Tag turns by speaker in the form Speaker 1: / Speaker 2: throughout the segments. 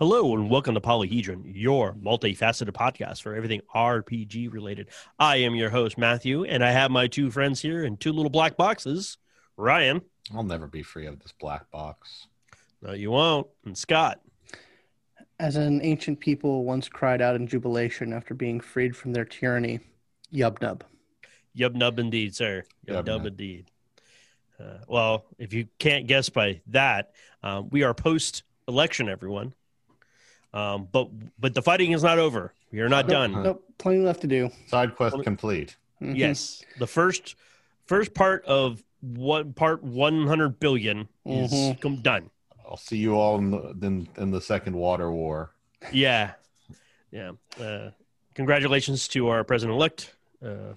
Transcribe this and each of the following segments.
Speaker 1: Hello and welcome to Polyhedron, your multifaceted podcast for everything RPG related. I am your host, Matthew, and I have my two friends here in two little black boxes Ryan.
Speaker 2: I'll never be free of this black box.
Speaker 1: No, you won't. And Scott.
Speaker 3: As an ancient people once cried out in jubilation after being freed from their tyranny, Yubnub.
Speaker 1: Yubnub indeed, sir. Yubnub,
Speaker 2: Yubnub.
Speaker 1: indeed. Uh, well, if you can't guess by that, um, we are post election, everyone. Um, but but the fighting is not over. We are not
Speaker 3: Nope,
Speaker 1: done.
Speaker 3: Nope, plenty left to do.
Speaker 2: Side quest
Speaker 1: Well,
Speaker 2: complete.
Speaker 3: Mhm.
Speaker 1: Yes, the first first part of one part one hundred billion is
Speaker 3: Mhm.
Speaker 1: com- done.
Speaker 2: I'll see you all in the, in, in the second water war.
Speaker 1: Yeah, yeah. Uh, congratulations to our president elect, uh,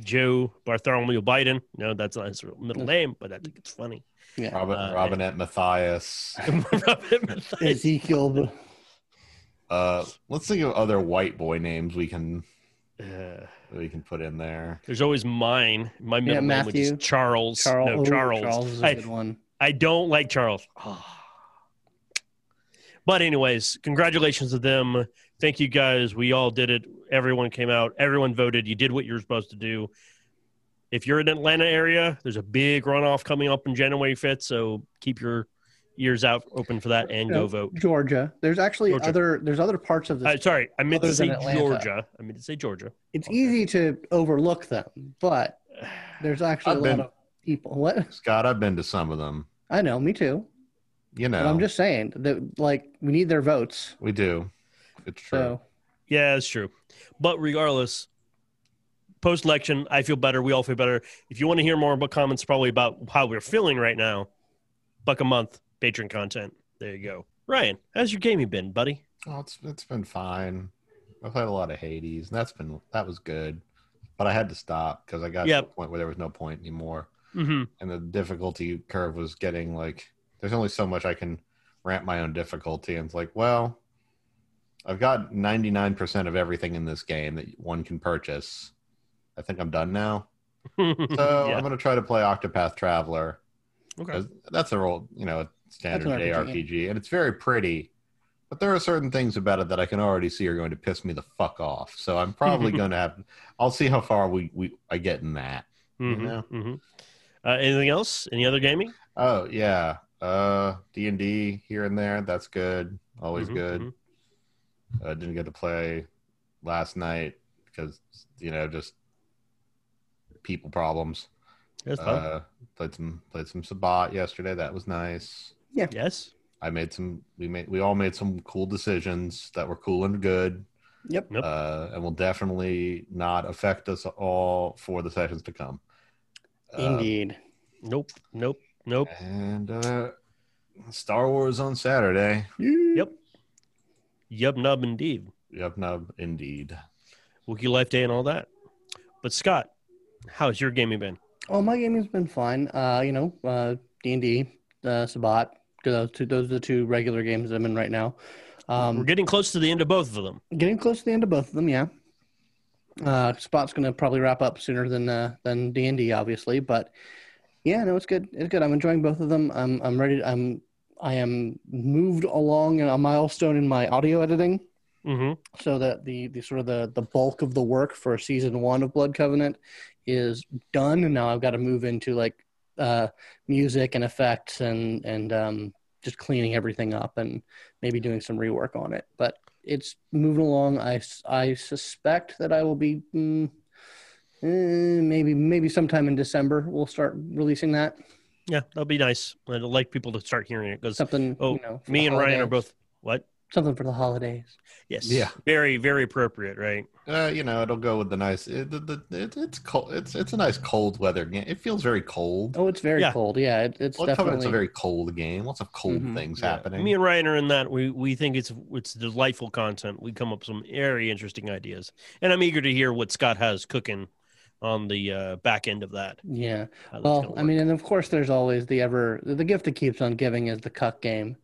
Speaker 1: Joe Bartholomew Biden. No, that's not his middle name, but I think it's funny.
Speaker 3: Yeah.
Speaker 2: Robin,
Speaker 1: Uh,
Speaker 2: Robinette Matthias.
Speaker 1: Robert Mathias.
Speaker 3: Ezekiel.
Speaker 2: Uh, let's think of other white boy names we can
Speaker 1: Uh,
Speaker 2: we can put in there.
Speaker 1: there's always mine. My middle name, which is Charles.
Speaker 3: Charles.
Speaker 1: No,
Speaker 3: oh,
Speaker 1: Charles.
Speaker 3: Charles is a
Speaker 1: I,
Speaker 3: good one.
Speaker 1: I don't like Charles. But anyways, congratulations to them. Thank you guys. We all did it. Everyone came out. Everyone voted. You did what you're supposed to do. If you're in Atlanta area, there's a big runoff coming up in January 5th, so keep your ears out open for that and go vote.
Speaker 3: Georgia. There's actually
Speaker 1: Georgia.
Speaker 3: other. There's other parts of this.
Speaker 1: Uh, sorry, I meant to say. Georgia. I meant to say Georgia.
Speaker 3: it's easy to overlook them, but there's actually
Speaker 2: I've
Speaker 3: a
Speaker 2: been-
Speaker 3: lot of people. What?
Speaker 2: Scott, I've been to some of them.
Speaker 3: I know. Me too.
Speaker 2: You know,
Speaker 3: But I'm just saying that like we need their votes.
Speaker 2: we do. It's true.
Speaker 3: So
Speaker 1: Yeah, it's true. But regardless, post election, I feel better. We all feel better. If you want to hear more about comments, probably about how we're feeling right now, buck a month, patron content. There you go. Ryan, how's your gaming been, buddy?
Speaker 2: Oh, it's it's been fine. I played a lot of Hades, and that's been that was good. But I had to stop because I got
Speaker 1: Yep.
Speaker 2: to the point where there was no point anymore.
Speaker 1: Mm-hmm.
Speaker 2: and the difficulty curve was getting like there's only so much I can ramp my own difficulty and it's like well I've got 99% of everything in this game that one can purchase I think I'm done now so
Speaker 1: yeah.
Speaker 2: I'm going to try to play Octopath Traveler
Speaker 1: Okay,
Speaker 2: that's a role you know standard
Speaker 3: an RPG,
Speaker 2: JRPG and it's very pretty but there are certain things about it that I can already see are going to piss me the fuck off so I'm probably going to have I'll see how far we, we I get in that
Speaker 1: Mhm,
Speaker 2: know?
Speaker 1: mhm. Uh, anything else? Any other gaming?
Speaker 2: Oh yeah, uh, D and D here and there. That's good. Always
Speaker 1: Mhm,
Speaker 2: good.
Speaker 1: mhm.
Speaker 2: I didn't get to play last night because you know just people problems.
Speaker 1: That's fun.
Speaker 2: Uh, played some played some Sabbat yesterday. That was nice.
Speaker 1: Yes.
Speaker 2: I made some. We made. We all made some cool decisions that were cool and good.
Speaker 3: Yep.
Speaker 1: Yep.
Speaker 2: Uh, and will definitely not affect us all for the sessions to come. Uh,
Speaker 3: indeed.
Speaker 1: Nope. Nope. Nope.
Speaker 2: and uh, Star Wars on Saturday.
Speaker 1: Yep. Yub nub indeed.
Speaker 2: Yep, nub, indeed.
Speaker 1: Wookiee Life Day and all that. But Scott, how's your gaming been?
Speaker 3: Oh, my gaming's been fine. Uh, you know, uh, D and D, uh, Sabbat. Those two, those are the two regular games I'm in right now.
Speaker 1: We're
Speaker 3: Um,
Speaker 1: getting close to the end of both of them.
Speaker 3: getting close to the end of both of them. Yeah. Uh, Spot's gonna probably wrap up sooner than uh, than D and D, obviously, but yeah, no, it's good. It's good. I'm enjoying both of them. I'm I'm ready. I'm I am moved along a milestone in my audio editing.
Speaker 1: Mm-hmm.
Speaker 3: so that the the sort of the the bulk of the work for season one of Blood Covenant is done, and now I've got to move into like uh, music and effects and and um, just cleaning everything up and maybe doing some rework on it. But it's moving along. I, I suspect that I will be. Mm, eh, maybe maybe sometime in December we'll start releasing that
Speaker 1: Yeah, that'll be nice. I'd like people to start hearing it because
Speaker 3: something
Speaker 1: Oh,
Speaker 3: you know
Speaker 1: me and Ryan are both what?
Speaker 3: Something for the holidays
Speaker 1: Yes.
Speaker 2: Yeah.
Speaker 1: Very, very appropriate, right?
Speaker 2: Uh, you know, it'll go with the nice. It, the, the, it, it's cold. It's it's a nice cold weather game. It feels very cold.
Speaker 3: oh it's very
Speaker 1: Yeah.
Speaker 3: cold yeah it, it's
Speaker 2: Blood Covenant's
Speaker 3: definitely
Speaker 2: a very cold game. Lots of cold
Speaker 3: Mhm.
Speaker 2: things
Speaker 1: Yeah.
Speaker 2: happening.
Speaker 1: Me and Ryan are in that. We we think it's it's delightful content. We come up with some very interesting ideas, and I'm eager to hear what Scott has cooking on the uh, back end of that.
Speaker 3: yeah
Speaker 1: how that's
Speaker 3: Well,
Speaker 1: gonna
Speaker 3: I mean, and of course, there's always the ever the gift that keeps on giving is the cuck game.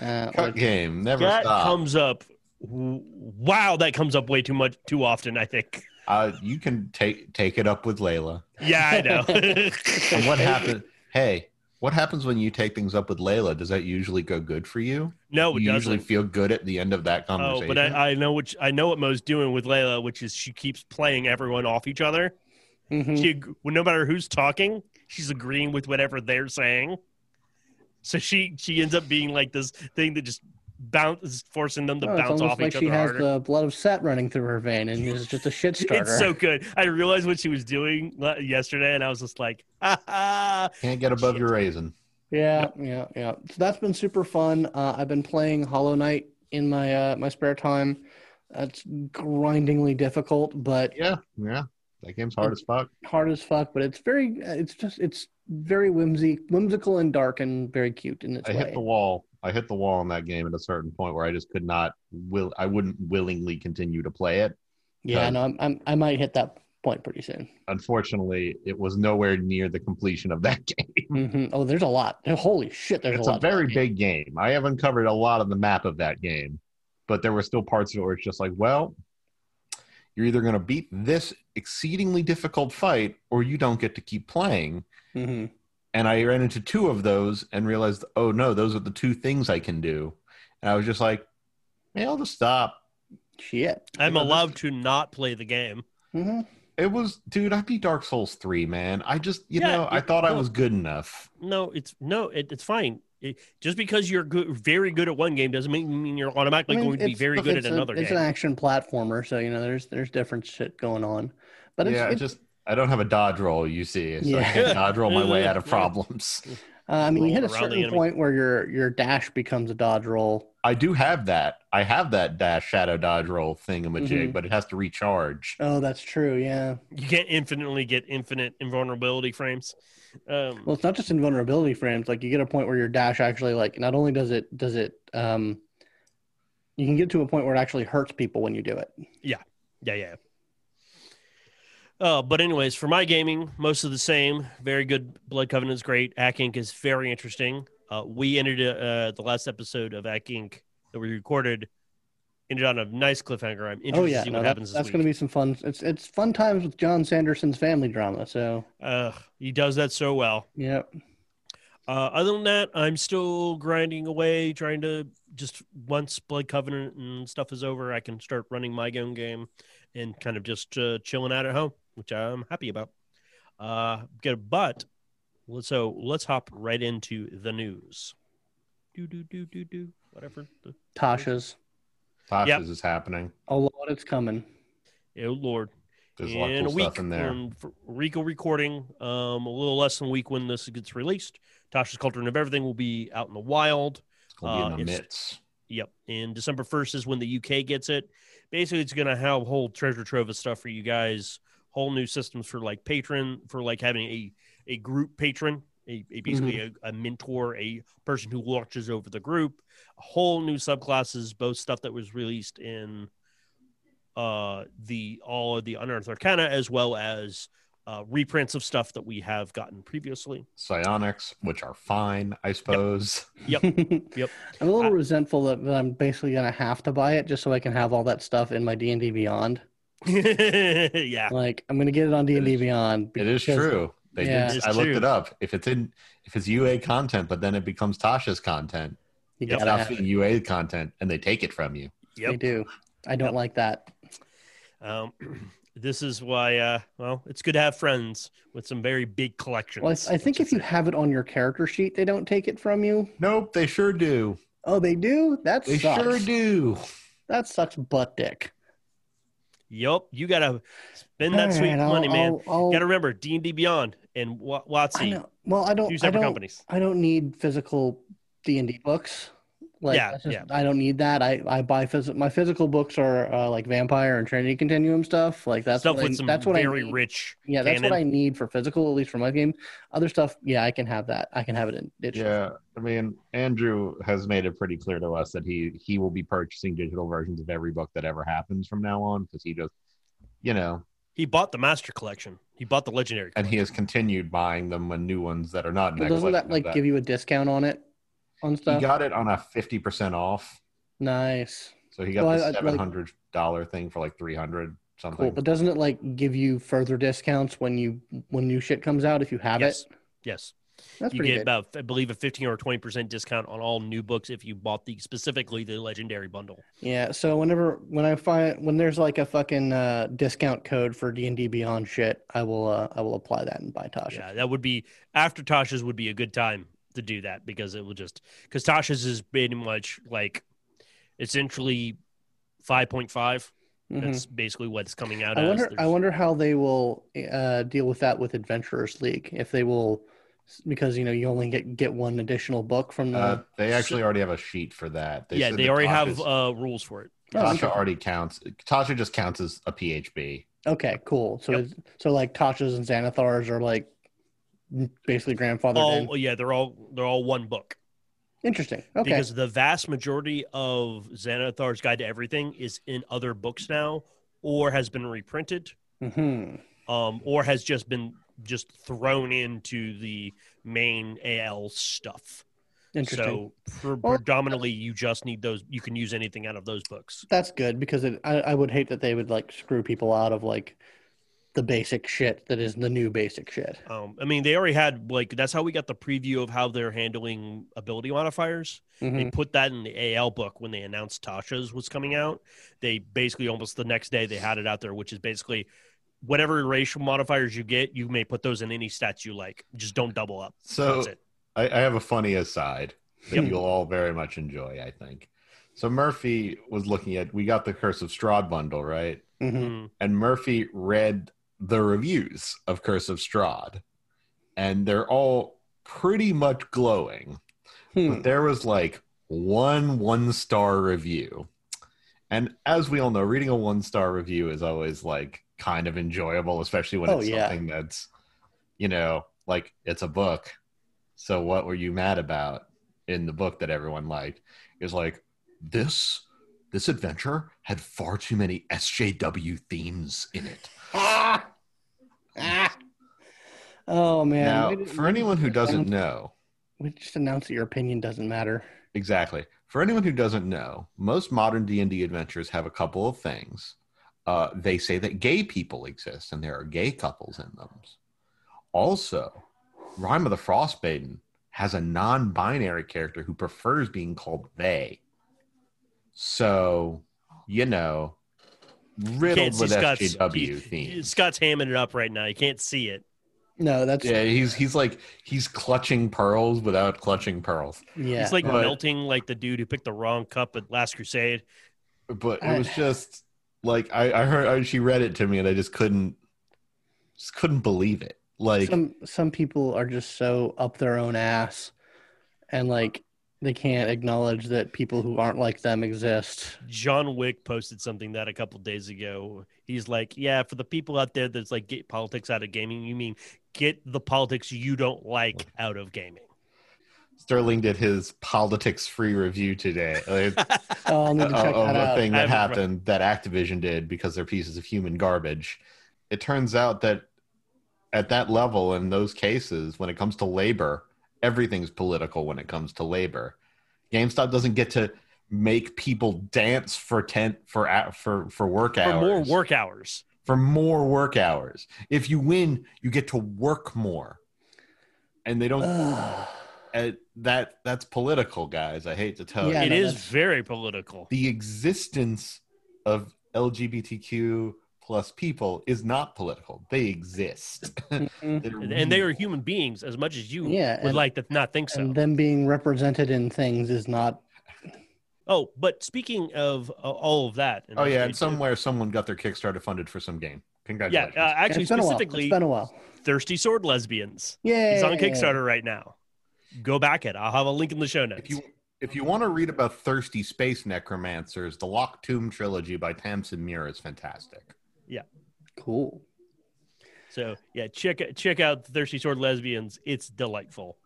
Speaker 3: Uh,
Speaker 2: Cut
Speaker 3: which-
Speaker 2: game never
Speaker 1: that
Speaker 2: stop.
Speaker 1: comes up. Wow, that comes up way too much, too often. I think.
Speaker 2: uh, you can take take it up with Layla.
Speaker 1: Yeah, I know.
Speaker 2: And what happened? Hey, What happens when you take things up with Layla? Does that usually go good for you?
Speaker 1: No, it
Speaker 2: you
Speaker 1: doesn't.
Speaker 2: usually feel good at the end of that conversation.
Speaker 1: Oh, but I, I know what I know what Mo's doing with Layla, which is she keeps playing everyone off each other.
Speaker 3: Mhm.
Speaker 1: She, no matter who's talking, she's agreeing with whatever they're saying. So she she ends up being like this thing that just bounce, forcing them to
Speaker 3: Oh, it's
Speaker 1: bounce
Speaker 3: almost
Speaker 1: off
Speaker 3: like
Speaker 1: each
Speaker 3: she
Speaker 1: other
Speaker 3: has
Speaker 1: harder.
Speaker 3: the blood of Set running through her vein and is just a shit starter.
Speaker 1: It's so good. I realized what she was doing yesterday, and I was just like, ha ha.
Speaker 2: Can't get above
Speaker 1: Shit.
Speaker 2: your raisin.
Speaker 3: Yeah, yeah, yeah. So that's been super fun. Uh, I've been playing Hollow Knight in my uh, my spare time. That's grindingly difficult, but
Speaker 2: Yeah, yeah. That game's hard as fuck.
Speaker 3: hard as fuck. But it's very, it's just, it's very whimsy, whimsical and dark and very cute in its
Speaker 2: I
Speaker 3: way.
Speaker 2: hit the wall. I hit the wall in that game at a certain point where I just could not will. I wouldn't willingly continue to play it.
Speaker 3: yeah, no, I'm, I'm, I might hit that point pretty soon.
Speaker 2: Unfortunately, it was nowhere near the completion of that game.
Speaker 3: hmm Oh, there's a lot. Holy shit, there's
Speaker 2: it's
Speaker 3: a
Speaker 2: a very
Speaker 3: that game.
Speaker 2: big game. I have uncovered a lot of the map of that game, but there were still parts of it where it's just like, well, you're either going to beat this exceedingly difficult fight or you don't get to keep playing.
Speaker 3: Mhm.
Speaker 2: And I ran into two of those and realized, oh no, those are the two things I can do. And I was just like, hey, I'll just stop.
Speaker 3: Shit.
Speaker 1: I'm allowed to not play the game.
Speaker 3: hmm
Speaker 2: It was, dude, I beat Dark Souls 3, man. I just, you
Speaker 1: Yeah,
Speaker 2: know, I
Speaker 1: it-
Speaker 2: thought I was good enough.
Speaker 1: No, it's no, it, it's fine. It, just because you're good, very good at one game doesn't mean, mean you're automatically
Speaker 3: I mean,
Speaker 1: going to be very good
Speaker 3: it's
Speaker 1: at
Speaker 3: a-
Speaker 1: another
Speaker 3: It's
Speaker 1: game.
Speaker 3: an action platformer, so you know there's there's different shit going on. But it's,
Speaker 2: yeah,
Speaker 3: it's
Speaker 2: just, I don't have a dodge roll, you see. So I
Speaker 3: Yeah.
Speaker 2: can dodge roll my way out of problems.
Speaker 3: uh, I mean, you hit a
Speaker 1: rolling around the
Speaker 3: certain point where your your dash becomes a dodge roll.
Speaker 2: I do have that. I have that dash shadow dodge roll thingamajig,
Speaker 3: Mhm.
Speaker 2: but it has to recharge.
Speaker 3: Oh, that's true. Yeah.
Speaker 1: You can't infinitely get infinite invulnerability frames. Um,
Speaker 3: Well, it's not just invulnerability frames. Like you get a point where your dash actually like not only does it does it um you can get to a point where it actually hurts people when you do it.
Speaker 1: Yeah, yeah. Yeah. Uh, but anyways, for my gaming, most of the same. Very good. Blood Covenant is great. Ack Inc. is very interesting. Uh, we ended uh, the last episode of Ack Inc. that we recorded ended on a nice cliffhanger. I'm interested
Speaker 3: oh yeah,
Speaker 1: to see
Speaker 3: no,
Speaker 1: what
Speaker 3: that-
Speaker 1: happens
Speaker 3: that's going to be some fun. It's it's fun times with John Sanderson's family drama. So
Speaker 1: Uh, he does that so well.
Speaker 3: yeah,
Speaker 1: Uh, other than that, I'm still grinding away, trying to just once Blood Covenant and stuff is over, I can start running my own game and kind of just uh, chilling out at home, which I'm happy about. Uh, good, but so let's hop right into the news. Do do do do do whatever. The,
Speaker 3: Tasha's
Speaker 2: Tasha's
Speaker 1: Yep.
Speaker 2: is happening.
Speaker 3: a lot. It's coming.
Speaker 1: oh Lord,
Speaker 2: There's a lot
Speaker 1: in
Speaker 2: of
Speaker 1: a week
Speaker 2: stuff in there.
Speaker 1: when for Rico recording, um, a little less than a week when this gets released. Tasha's Cauldron of Everything will be out in the wild.
Speaker 2: It's going to
Speaker 1: uh,
Speaker 2: be in the
Speaker 1: it's-
Speaker 2: midst.
Speaker 1: Yep. And December 1st is when the UK gets it. Basically, it's going to have a whole treasure trove of stuff for you guys, whole new systems for like patron, for like having a, a group patron, a, a basically a, a mentor, a person who watches over the group, a whole new subclasses, both stuff that was released in uh, the all of the Unearthed Arcana, as well as uh, reprints of stuff that we have gotten previously.
Speaker 2: Psionics, which are fine, I suppose.
Speaker 1: Yep. Yep.
Speaker 3: I'm a little
Speaker 1: I-
Speaker 3: resentful that, that I'm basically gonna have to buy it just so I can have all that stuff in my D and D Beyond.
Speaker 1: yeah.
Speaker 3: Like I'm gonna get it on D and D Beyond.
Speaker 2: It is true. They
Speaker 3: Yeah.
Speaker 2: did.
Speaker 1: It's
Speaker 2: I looked
Speaker 1: true.
Speaker 2: it up. If it's in, if it's UA content, but then it becomes Tasha's content,
Speaker 3: You
Speaker 1: Yep.
Speaker 2: it's
Speaker 3: gotta
Speaker 2: not
Speaker 3: have it.
Speaker 2: being UA content, and they take it from you.
Speaker 3: They do. I don't
Speaker 1: Yep.
Speaker 3: like that.
Speaker 1: Um, this is why, uh, well, it's good to have friends with some very big collections.
Speaker 3: Well, I, I think if you
Speaker 1: just
Speaker 3: have it on your character sheet, they don't take it from you.
Speaker 2: Nope, they sure do.
Speaker 3: Oh, they do. That
Speaker 2: They
Speaker 3: sucks.
Speaker 2: sure do.
Speaker 3: That sucks butt dick.
Speaker 1: say. Yup, you gotta spend that
Speaker 3: All
Speaker 1: sweet
Speaker 3: I'll-
Speaker 1: money, man.
Speaker 3: I'll- I'll-
Speaker 1: You gotta remember D and D Beyond and Wa-
Speaker 3: I Well, I don't.
Speaker 1: two
Speaker 3: I don't.
Speaker 1: companies.
Speaker 3: I don't need physical D and D books. Like,
Speaker 1: Yeah,
Speaker 3: just-
Speaker 1: yeah.
Speaker 3: I don't need that. I I buy phys- My physical books are uh, like Vampire and Trinity Continuum stuff. Like that's
Speaker 1: Stuff
Speaker 3: what I,
Speaker 1: with some
Speaker 3: that's what
Speaker 1: very
Speaker 3: I need.
Speaker 1: rich.
Speaker 3: Yeah, that's what. I need for physical, at least for my game. Other stuff, yeah, I can have that. I can have it in digital.
Speaker 2: Yeah, I mean, Andrew has made it pretty clear to us that he he will be purchasing digital versions of every book that ever happens from now on because he just, you know,
Speaker 1: He bought the Master Collection. He bought the Legendary.
Speaker 2: and he has continued buying them when new ones that are not. in
Speaker 3: Well,
Speaker 2: that
Speaker 3: doesn't that like
Speaker 2: of
Speaker 3: give you a discount on it on stuff,
Speaker 2: He
Speaker 3: stuff?
Speaker 2: got it on a fifty percent off,
Speaker 3: nice,
Speaker 2: so he got
Speaker 3: Well,
Speaker 2: the seven hundred dollar thing for like three hundred something.
Speaker 3: cool. But doesn't it like give you further discounts when you when new shit comes out if you have
Speaker 1: yes,
Speaker 3: it?
Speaker 1: yes.
Speaker 3: That's
Speaker 1: you get
Speaker 3: good.
Speaker 1: about, I believe, a 15 or 20% discount on all new books if you bought the specifically the legendary bundle.
Speaker 3: Yeah, so whenever when I find when there's like a fucking uh, discount code for D and D Beyond shit, I will uh, I will apply that and buy Tasha.
Speaker 1: Yeah, that would be after Tasha's would be a good time to do that because it will just because Tasha's is pretty much like essentially 5.5.
Speaker 3: Mhm.
Speaker 1: That's basically what's coming out
Speaker 3: I wonder I wonder how they will uh, deal with that with Adventurers League if they will because you know you only get get one additional book from the
Speaker 2: Uh, they actually already have a sheet for that.
Speaker 1: yeah,
Speaker 2: said
Speaker 1: they
Speaker 2: that
Speaker 1: already have
Speaker 2: Tasha's-
Speaker 1: uh, rules for it.
Speaker 3: Oh,
Speaker 2: Tasha
Speaker 3: interesting.
Speaker 2: already counts. Tasha just counts as a PHB.
Speaker 3: Okay, cool. So
Speaker 1: Yep.
Speaker 3: so like Tasha's and Xanathars are like basically grandfathered in.
Speaker 1: Oh yeah, they're all they're all one book.
Speaker 3: Interesting. Okay.
Speaker 1: because the vast majority of Xanathar's Guide to Everything is in other books now, or has been reprinted,
Speaker 3: hmm
Speaker 1: um, or has just been just thrown into the main AL stuff.
Speaker 3: Interesting.
Speaker 1: So predominantly, you just need those. You can use anything out of those books.
Speaker 3: That's good because it, I, I would hate that they would like screw people out of like the basic shit that is the new basic shit.
Speaker 1: Um, I mean, they already had like that's how we got the preview of how they're handling ability modifiers. They
Speaker 3: Mhm.
Speaker 1: put that in the AL book when they announced Tasha's was coming out. They basically almost the next day they had it out there, which is basically whatever racial modifiers you get, you may put those in any stats you like. Just don't double up.
Speaker 2: So
Speaker 1: That's it.
Speaker 2: I, I have a funny aside that
Speaker 3: Yep.
Speaker 2: you'll all very much enjoy, I think. So Murphy was looking at we got the Curse of Strahd bundle, right?
Speaker 3: Mhm.
Speaker 1: Mm.
Speaker 2: And Murphy read the reviews of Curse of Strahd, and they're all pretty much glowing.
Speaker 3: Hmm.
Speaker 2: But there was like one one star review. And as we all know, reading a one star review is always like kind of enjoyable, especially when
Speaker 3: Oh,
Speaker 2: it's
Speaker 3: yeah.
Speaker 2: something that's, you know, like it's a book. So what were you mad about in the book that everyone liked? Is like this this adventure had far too many SJW themes in it.
Speaker 3: Ah! Ah! Oh man!
Speaker 2: now, for anyone who doesn't know,
Speaker 3: we just announce that your opinion doesn't matter.
Speaker 2: Exactly. For anyone who doesn't know, most modern D and D adventures have a couple of things. Uh, they say that gay people exist, and there are gay couples in them. Also, Rime of the Frostmaiden has a non-binary character who prefers being called they. So, you know, riddled with
Speaker 1: Scott's
Speaker 2: SJW
Speaker 1: he-. Scott's hamming it up right now. You can't see it.
Speaker 3: No, that's yeah.
Speaker 2: Yeah, he's he's like he's clutching pearls without clutching pearls.
Speaker 1: It's like
Speaker 2: But-
Speaker 1: melting like the dude who picked the wrong cup at Last Crusade.
Speaker 2: but it was just like I, I heard I, she read it to me and I just couldn't just couldn't believe it. Like
Speaker 3: some some people are just so up their own ass, and like they can't acknowledge that people who aren't like them exist.
Speaker 1: John Wick posted something that a couple days ago. He's like, "Yeah, for the people out there that's like get politics out of gaming, you mean get the politics you don't like out of gaming."
Speaker 2: Sterling did his politics free review today
Speaker 3: Oh, I'll need
Speaker 2: of,
Speaker 3: to check
Speaker 2: of
Speaker 3: that
Speaker 2: a
Speaker 3: out.
Speaker 2: thing that
Speaker 1: haven't
Speaker 2: happened that Activision did because they're pieces of human garbage. It turns out that at that level in those cases, when it comes to labor, everything's political when it comes to labor. GameStop doesn't get to make people dance for tent for for for work hours.
Speaker 1: For
Speaker 2: hours
Speaker 1: more work hours.
Speaker 2: for more work hours. If you win, you get to work more. And they don't uh, that that's political, guys. I hate to tell
Speaker 3: Yeah,
Speaker 2: you.
Speaker 1: it
Speaker 3: no,
Speaker 1: is very political.
Speaker 2: The existence of LGBTQ plus people is not political. They exist.
Speaker 3: Mhm.
Speaker 1: And, and they are human beings as much as you
Speaker 3: Yeah,
Speaker 1: would
Speaker 3: and-
Speaker 1: like to not think so.
Speaker 3: and them being represented in things is not.
Speaker 1: oh, but speaking of uh, all of that,
Speaker 2: Oh yeah, and
Speaker 1: it's-
Speaker 2: somewhere someone got their Kickstarter funded for some game.
Speaker 1: yeah, uh, actually
Speaker 3: it's been a while.
Speaker 1: specifically
Speaker 3: It's been a while.
Speaker 1: Thirsty Sword Lesbians.
Speaker 3: Yeah,
Speaker 1: He's on Kickstarter right now. Go back it. I'll have a link in the show notes.
Speaker 2: if you if you want to read about thirsty space necromancers, the Locked Tomb trilogy by Tamsin Muir is fantastic.
Speaker 3: Cool.
Speaker 1: So yeah, check check out Thirsty Sword Lesbians. It's delightful.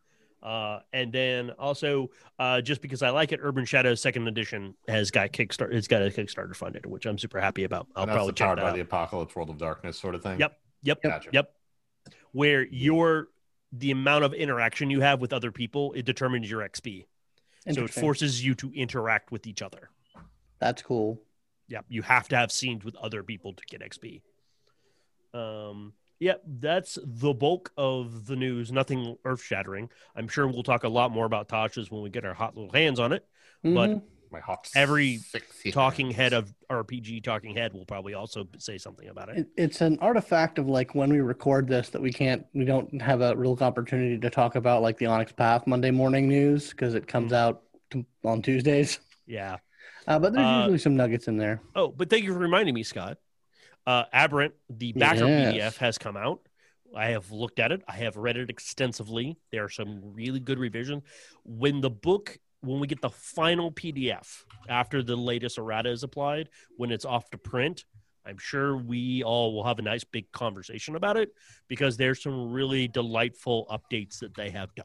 Speaker 1: Uh, and then also, uh, just because I like it, Urban Shadows Second Edition has got Kickstarter. It's got a Kickstarter funded, which I'm super happy about. I'll
Speaker 2: And
Speaker 1: probably check
Speaker 2: powered
Speaker 1: that
Speaker 2: by
Speaker 1: out.
Speaker 2: the apocalypse, world of darkness sort of thing.
Speaker 1: Yep. Yep.
Speaker 2: Gotcha.
Speaker 1: Yep. Where your the amount of interaction you have with other people it determines your XP. And so it forces you to interact with each other.
Speaker 3: That's cool.
Speaker 1: Yeah, you have to have scenes with other people to get XP. Um, Yep, that's the bulk of the news. Nothing earth shattering. I'm sure we'll talk a lot more about Tasha's when we get our hot little hands on it. But
Speaker 3: Mhm.
Speaker 2: My hot
Speaker 1: Every talking head of RPG Talking Head will probably also say something about it.
Speaker 3: It, it's an artifact of like when we record this that we can't, we don't have a real opportunity to talk about like the Onyx Path Monday morning news because it comes out t- on Tuesdays.
Speaker 1: Yeah.
Speaker 3: Uh, but there's
Speaker 1: Uh,
Speaker 3: usually some nuggets in there.
Speaker 1: Oh, but thank you for reminding me, Scott. Uh, Aberrant, the backer
Speaker 3: Yes.
Speaker 1: PDF has come out. I have looked at it. I have read it extensively. There are some really good revisions. When the book, when we get the final PDF after the latest errata is applied, when it's off to print, I'm sure we all will have a nice big conversation about it because there's some really delightful updates that they have done.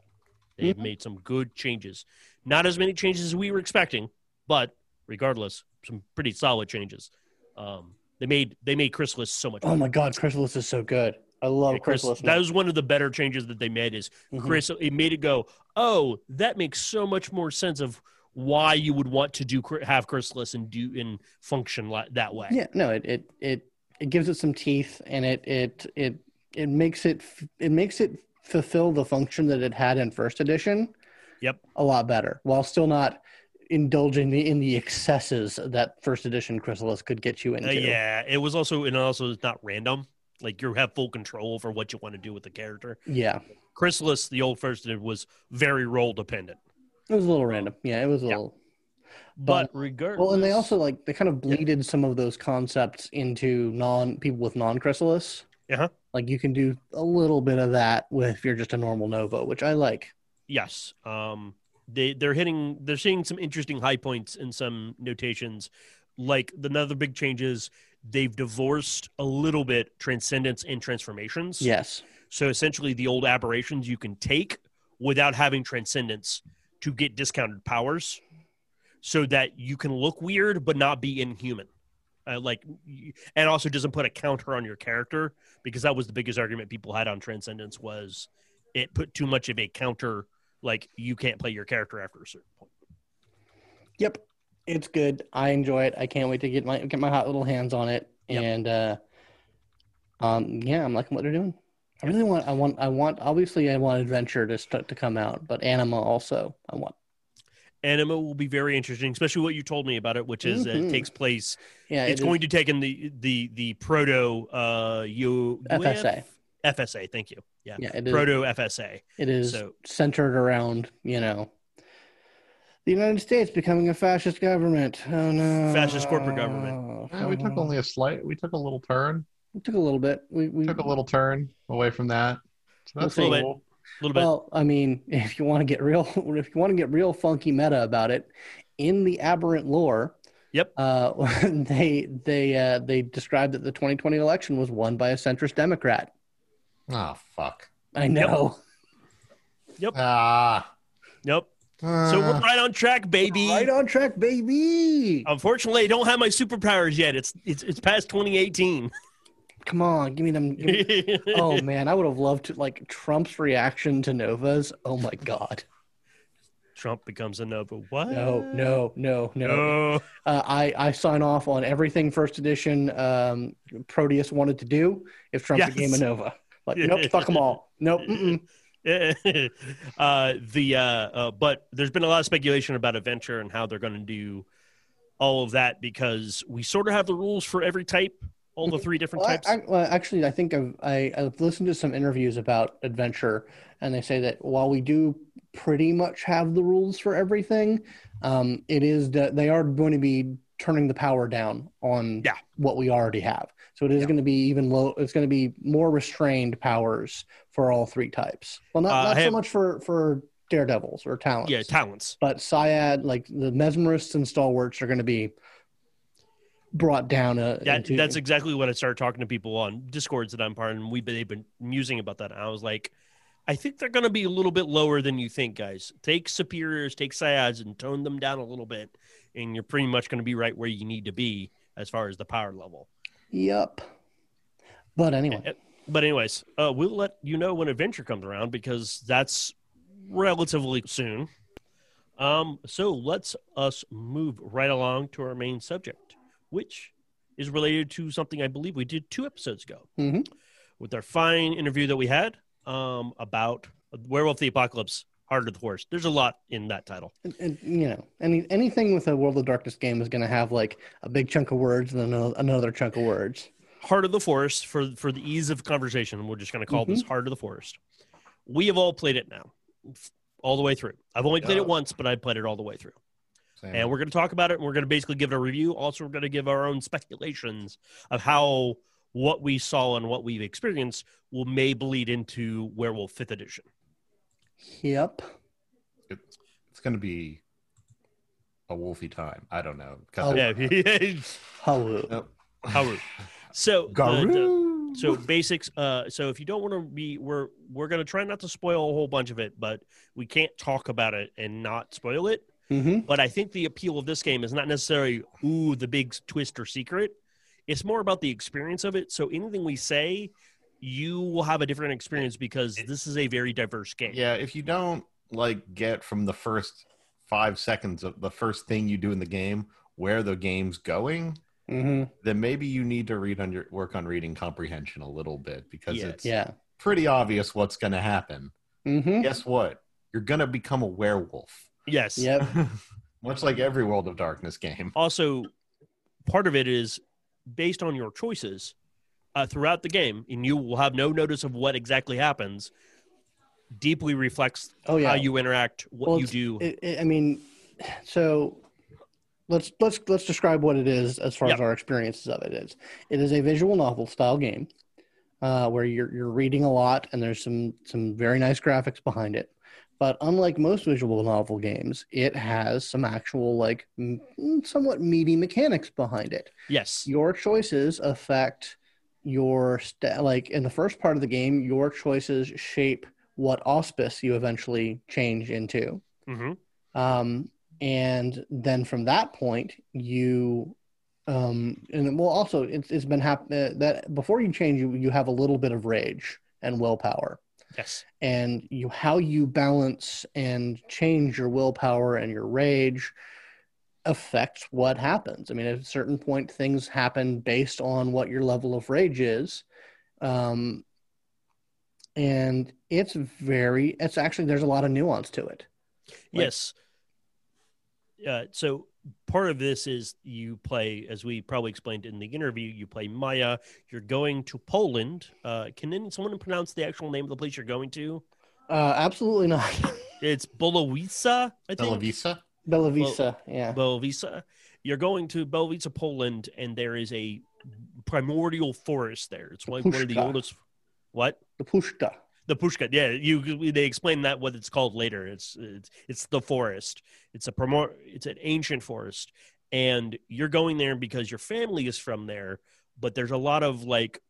Speaker 1: They've
Speaker 3: Mhm.
Speaker 1: made some good changes. Not as many changes as we were expecting, but regardless, some pretty solid changes. Um, they made they made Chrysalis so much.
Speaker 3: Oh my God, Chrysalis is so good. I love
Speaker 1: Yeah,
Speaker 3: Chrysalis.
Speaker 1: that was one of the better changes that they made. Is
Speaker 3: Mhm.
Speaker 1: Chris? It made it go. Oh, that makes so much more sense of why you would want to do have Chrysalis and do and function li- that way.
Speaker 3: Yeah, no, it it it it gives it some teeth, and it it it it makes it it makes it fulfill the function that it had in first edition.
Speaker 1: Yep.
Speaker 3: a lot better, while still not indulging the, in the excesses that first edition Chrysalis could get you into.
Speaker 1: Uh, yeah, it was also and also it's not random. Like you have full control over what you want to do with the character.
Speaker 3: yeah,
Speaker 1: Chrysalis, the old first edition, was very role dependent.
Speaker 3: it was a little random. Yeah, it was a
Speaker 1: Yeah.
Speaker 3: little.
Speaker 1: But,
Speaker 3: But-
Speaker 1: regardless,
Speaker 3: Well, and they also like they kind of bleeded some of those concepts into non people with non chrysalis.
Speaker 1: Uh-huh.
Speaker 3: Like you can do a little bit of that with if you're just a normal Nova, which I like.
Speaker 1: Yes. Um, they they're hitting they're seeing some interesting high points in some notations. Like the another big change is they've divorced a little bit transcendence and transformations.
Speaker 3: Yes.
Speaker 1: So essentially, the old aberrations you can take without having transcendence to get discounted powers, so that you can look weird but not be inhuman. Uh, like, and also doesn't put a counter on your character because that was the biggest argument people had on transcendence was it put too much of a counter. Like you can't play your character after a certain point.
Speaker 3: Yep. It's good. I enjoy it. I can't wait to get my get my hot little hands on it.
Speaker 1: Yep.
Speaker 3: And uh um yeah, I'm liking what they're doing. I really want I want I want obviously I want adventure to start to come out, but anima also I want.
Speaker 1: Anima will be very interesting, especially what you told me about it, which is that
Speaker 3: Mhm.
Speaker 1: it takes place.
Speaker 3: Yeah,
Speaker 1: it's
Speaker 3: it is-
Speaker 1: going to take in the the the proto uh U
Speaker 3: FSA.
Speaker 1: FSA. Thank you. Yeah.
Speaker 3: yeah, it is
Speaker 1: proto FSA.
Speaker 3: it is
Speaker 1: So
Speaker 3: centered around, you know, the United States becoming a fascist government. Oh no.
Speaker 1: Fascist corporate government.
Speaker 2: Yeah, we took only a slight. We took a little turn.
Speaker 3: We took a little bit. We we
Speaker 2: Took a little turn away from that. So that's
Speaker 1: We'll see.
Speaker 2: cool.
Speaker 1: a little bit.
Speaker 3: Well, I mean, if you want to get real, if you want to get real funky meta about it, in the aberrant lore,
Speaker 1: Yep.
Speaker 3: uh, they they uh, they described that the 2020 election was won by a centrist Democrat.
Speaker 2: Oh fuck.
Speaker 3: I know. Yep.
Speaker 2: Ah.
Speaker 1: Yep. So we're right on track, baby.
Speaker 3: Right on track, baby.
Speaker 1: Unfortunately, I don't have my superpowers yet. It's it's it's past 2018.
Speaker 3: Come on, give me them. give me- oh man, I would have loved to like Trump's reaction to Novas. Oh my god.
Speaker 1: Trump becomes a Nova. What?
Speaker 3: No, no, no, no.
Speaker 1: no.
Speaker 3: Uh, I I sign off on everything first edition um, Proteus wanted to do if Trump
Speaker 1: Yes.
Speaker 3: became a Nova. Like, nope, fuck them all. Nope.
Speaker 1: Uh, the uh, uh, but there's been a lot of speculation about adventure and how they're going to do all of that because we sort of have the rules for every type, all the three different
Speaker 3: Well, I,
Speaker 1: types.
Speaker 3: I, well, actually, I think I've I, I've listened to some interviews about adventure, and they say that while we do pretty much have the rules for everything, um, it is that they are going to be turning the power down on
Speaker 1: Yeah.
Speaker 3: what we already have. So it is
Speaker 1: Yeah.
Speaker 3: going to be even low. It's going to be more restrained powers for all three types. Well, not,
Speaker 1: Uh,
Speaker 3: not
Speaker 1: I
Speaker 3: so
Speaker 1: have-
Speaker 3: much for for daredevils or talents.
Speaker 1: yeah, talents.
Speaker 3: but Psiad, like the mesmerists and stalwarts, are going to be brought down. Uh,
Speaker 1: That,
Speaker 3: into,
Speaker 1: that's exactly what I started talking to people on discords that I'm part of, and we've been, they've been musing about that. And I was like, I think they're going to be a little bit lower than you think, guys. Take superiors, take psiads, and tone them down a little bit, and you're pretty much going to be right where you need to be as far as the power level.
Speaker 3: Yep. But anyway,
Speaker 1: But anyways, uh, we'll let you know when adventure comes around because that's relatively soon. Um, so let's us move right along to our main subject, which is related to something I believe we did two episodes ago.
Speaker 3: Mhm.
Speaker 1: with our fine interview that we had um, about Werewolf the Apocalypse Heart of the Forest. There's a lot in that title.
Speaker 3: And, and, you know, any anything with a World of Darkness game is going to have like a big chunk of words and then another, another chunk of words.
Speaker 1: Heart of the Forest for for the ease of conversation. We're just going to call this mm-hmm. Heart of the Forest. We have all played it now, all the way through. I've only played
Speaker 2: Yeah.
Speaker 1: it once, but I played it all the way through.
Speaker 2: Same.
Speaker 1: and we're going to talk about it and we're going to basically give it a review also we're going to give our own speculations of how what we saw and what we've experienced will may bleed into werewolf fifth edition
Speaker 3: Yep.
Speaker 2: it's going to be a wolfy time. I don't know. 'Cause
Speaker 3: Oh.
Speaker 1: yeah
Speaker 3: Hello.
Speaker 2: Nope.
Speaker 1: Haru. so the- the-
Speaker 2: Garou.
Speaker 1: so basics uh so if you don't want to be we're we're going to try not to spoil a whole bunch of it but we can't talk about it and not spoil it
Speaker 3: hmm
Speaker 1: But I think the appeal of this game is not necessarily ooh the big twist or secret. It's more about the experience of it. So anything we say, you will have a different experience because this is a very diverse game.
Speaker 2: yeah, if you don't like get from the first five seconds of the first thing you do in the game where the game's going,
Speaker 3: hmm
Speaker 2: then maybe you need to read on your work on reading comprehension a little bit because
Speaker 1: Yeah.
Speaker 2: it's
Speaker 3: Yeah.
Speaker 2: pretty obvious what's going to happen.
Speaker 3: hmm
Speaker 2: Guess what? You're going to become a werewolf.
Speaker 1: Yes.
Speaker 3: Yep.
Speaker 2: Much like every World of Darkness game.
Speaker 1: Also, part of it is based on your choices uh, throughout the game, and you will have no notice of what exactly happens. Deeply reflects
Speaker 3: Oh yeah.
Speaker 1: how you interact, what
Speaker 3: Well,
Speaker 1: you do.
Speaker 3: It, it- I mean, so let's let's let's describe what it is as far
Speaker 1: Yep.
Speaker 3: as our experiences of it is. It is a visual novel style game uh, where you're you're reading a lot and there's some some very nice graphics behind it. But unlike most visual novel games, it has some actual like m- somewhat meaty mechanics behind it.
Speaker 1: yes.
Speaker 3: Your choices affect your sta like in the first part of the game, your choices shape what auspice you eventually change into.
Speaker 1: hmm
Speaker 3: Um, and then from that point, you, um, and well, also it's, it's been hap- uh, that before you change, you, you have a little bit of rage and willpower
Speaker 1: Yes.
Speaker 3: and you, how you balance and change your willpower and your rage affects what happens. I mean, at a certain point, things happen based on what your level of rage is. Um, and it's very, it's actually, there's a lot of nuance to it. Like-
Speaker 1: yes. Uh, so part of this is you play, as we probably explained in the interview, you play Maia. You're going to Poland. Uh, can any- someone pronounce the actual name of the place you're going to?
Speaker 3: Uh, absolutely not.
Speaker 1: It's Bolowica, I think.
Speaker 3: Belavisa, yeah.
Speaker 1: Belowica. You're going to Belowica, Poland, and there is a primordial forest there. It's like one of the oldest. What?
Speaker 3: The Pushta.
Speaker 1: The Pushka, yeah. You they explain that what it's called later. It's it's it's the forest. It's a primor. It's an ancient forest, and you're going there because your family is from there. But there's a lot of like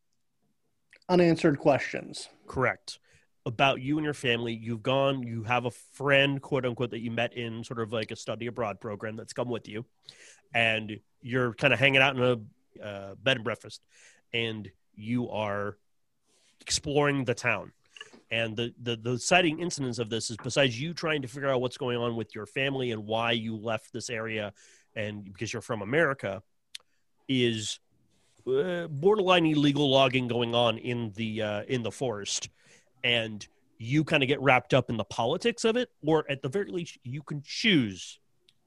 Speaker 3: Unanswered questions.
Speaker 1: correct about you and your family. You've gone. You have a friend, quote unquote, that you met in sort of like a study abroad program that's come with you, and you're kind of hanging out in a uh, bed and breakfast, and you are exploring the town. And the, the the citing incidents of this is besides you trying to figure out what's going on with your family and why you left this area, and because you're from America, is uh, borderline illegal logging going on in the uh, in the forest, and you kind of get wrapped up in the politics of it, or at the very least, you can choose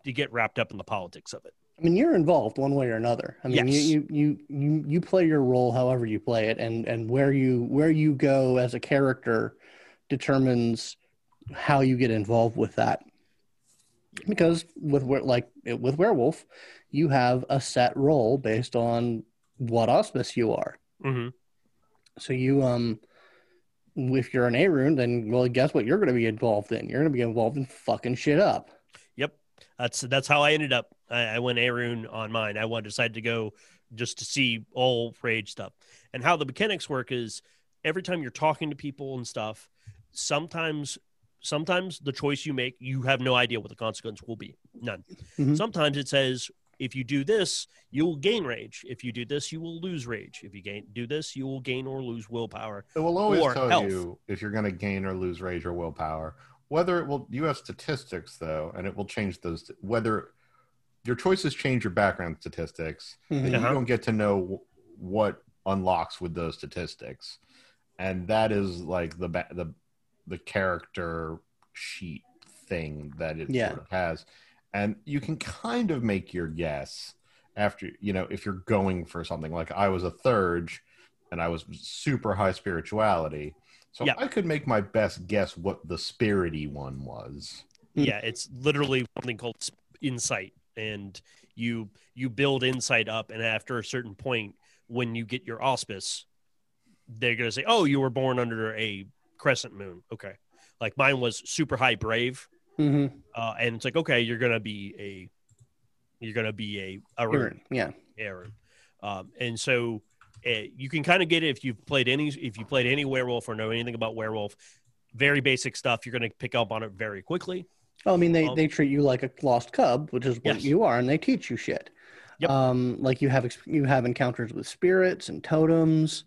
Speaker 1: to get wrapped up in the politics of it.
Speaker 3: I mean, you're involved one way or another. I mean,
Speaker 1: Yes.
Speaker 3: you, you you you play your role however you play it, and and where you where you go as a character determines how you get involved with that. Because with like with werewolf, you have a set role based on what auspice you are.
Speaker 1: Mm-hmm.
Speaker 3: So you um, if you're an Ahroun, then well, guess what? You're going to be involved in. You're going to be involved in fucking shit up.
Speaker 1: Yep, that's that's how I ended up. I, I went Ahroun on mine. I wanted decided to go just to see all rage stuff and how the mechanics work is every time you're talking to people and stuff. Sometimes, sometimes the choice you make, you have no idea what the consequence will be. None.
Speaker 3: Mhm.
Speaker 1: Sometimes it says if you do this, you will gain rage. If you do this, you will lose rage. If you gain do this, you will gain or lose willpower.
Speaker 2: It will always
Speaker 1: Or
Speaker 2: tell
Speaker 1: health.
Speaker 2: you if you're going to gain or lose rage or willpower. Whether it will, you have statistics though, and it will change those. Whether your choices change your background statistics,
Speaker 3: Mhm.
Speaker 2: then
Speaker 1: Uh-huh.
Speaker 2: you don't get to know what unlocks with those statistics. and that is like the the the character sheet thing that it
Speaker 3: Yeah.
Speaker 2: sort of has, and you can kind of make your guess after you know if you're going for something. Like I was a Theurge, and I was super high spirituality, so
Speaker 1: Yeah.
Speaker 2: I could make my best guess what the spirity one was.
Speaker 1: yeah it's literally something called insight. And you you build insight up and after a certain point when you get your auspice they're going to say oh you were born under a crescent moon. Okay. Like mine was super high brave
Speaker 3: hmm
Speaker 1: uh, and it's like okay you're going to be a you're going to be a, a rune,
Speaker 3: Yeah.
Speaker 1: Ahroun. Um, and so uh, you can kind of get it if you've played any if you played any werewolf or know anything about werewolf very basic stuff you're going to pick up on it very quickly
Speaker 3: Well, I mean, they,
Speaker 1: Um,
Speaker 3: they treat you like a lost cub, which is what
Speaker 1: Yes.
Speaker 3: you are, and they teach you shit.
Speaker 1: Yep.
Speaker 3: Um, like you have you have encounters with spirits and totems,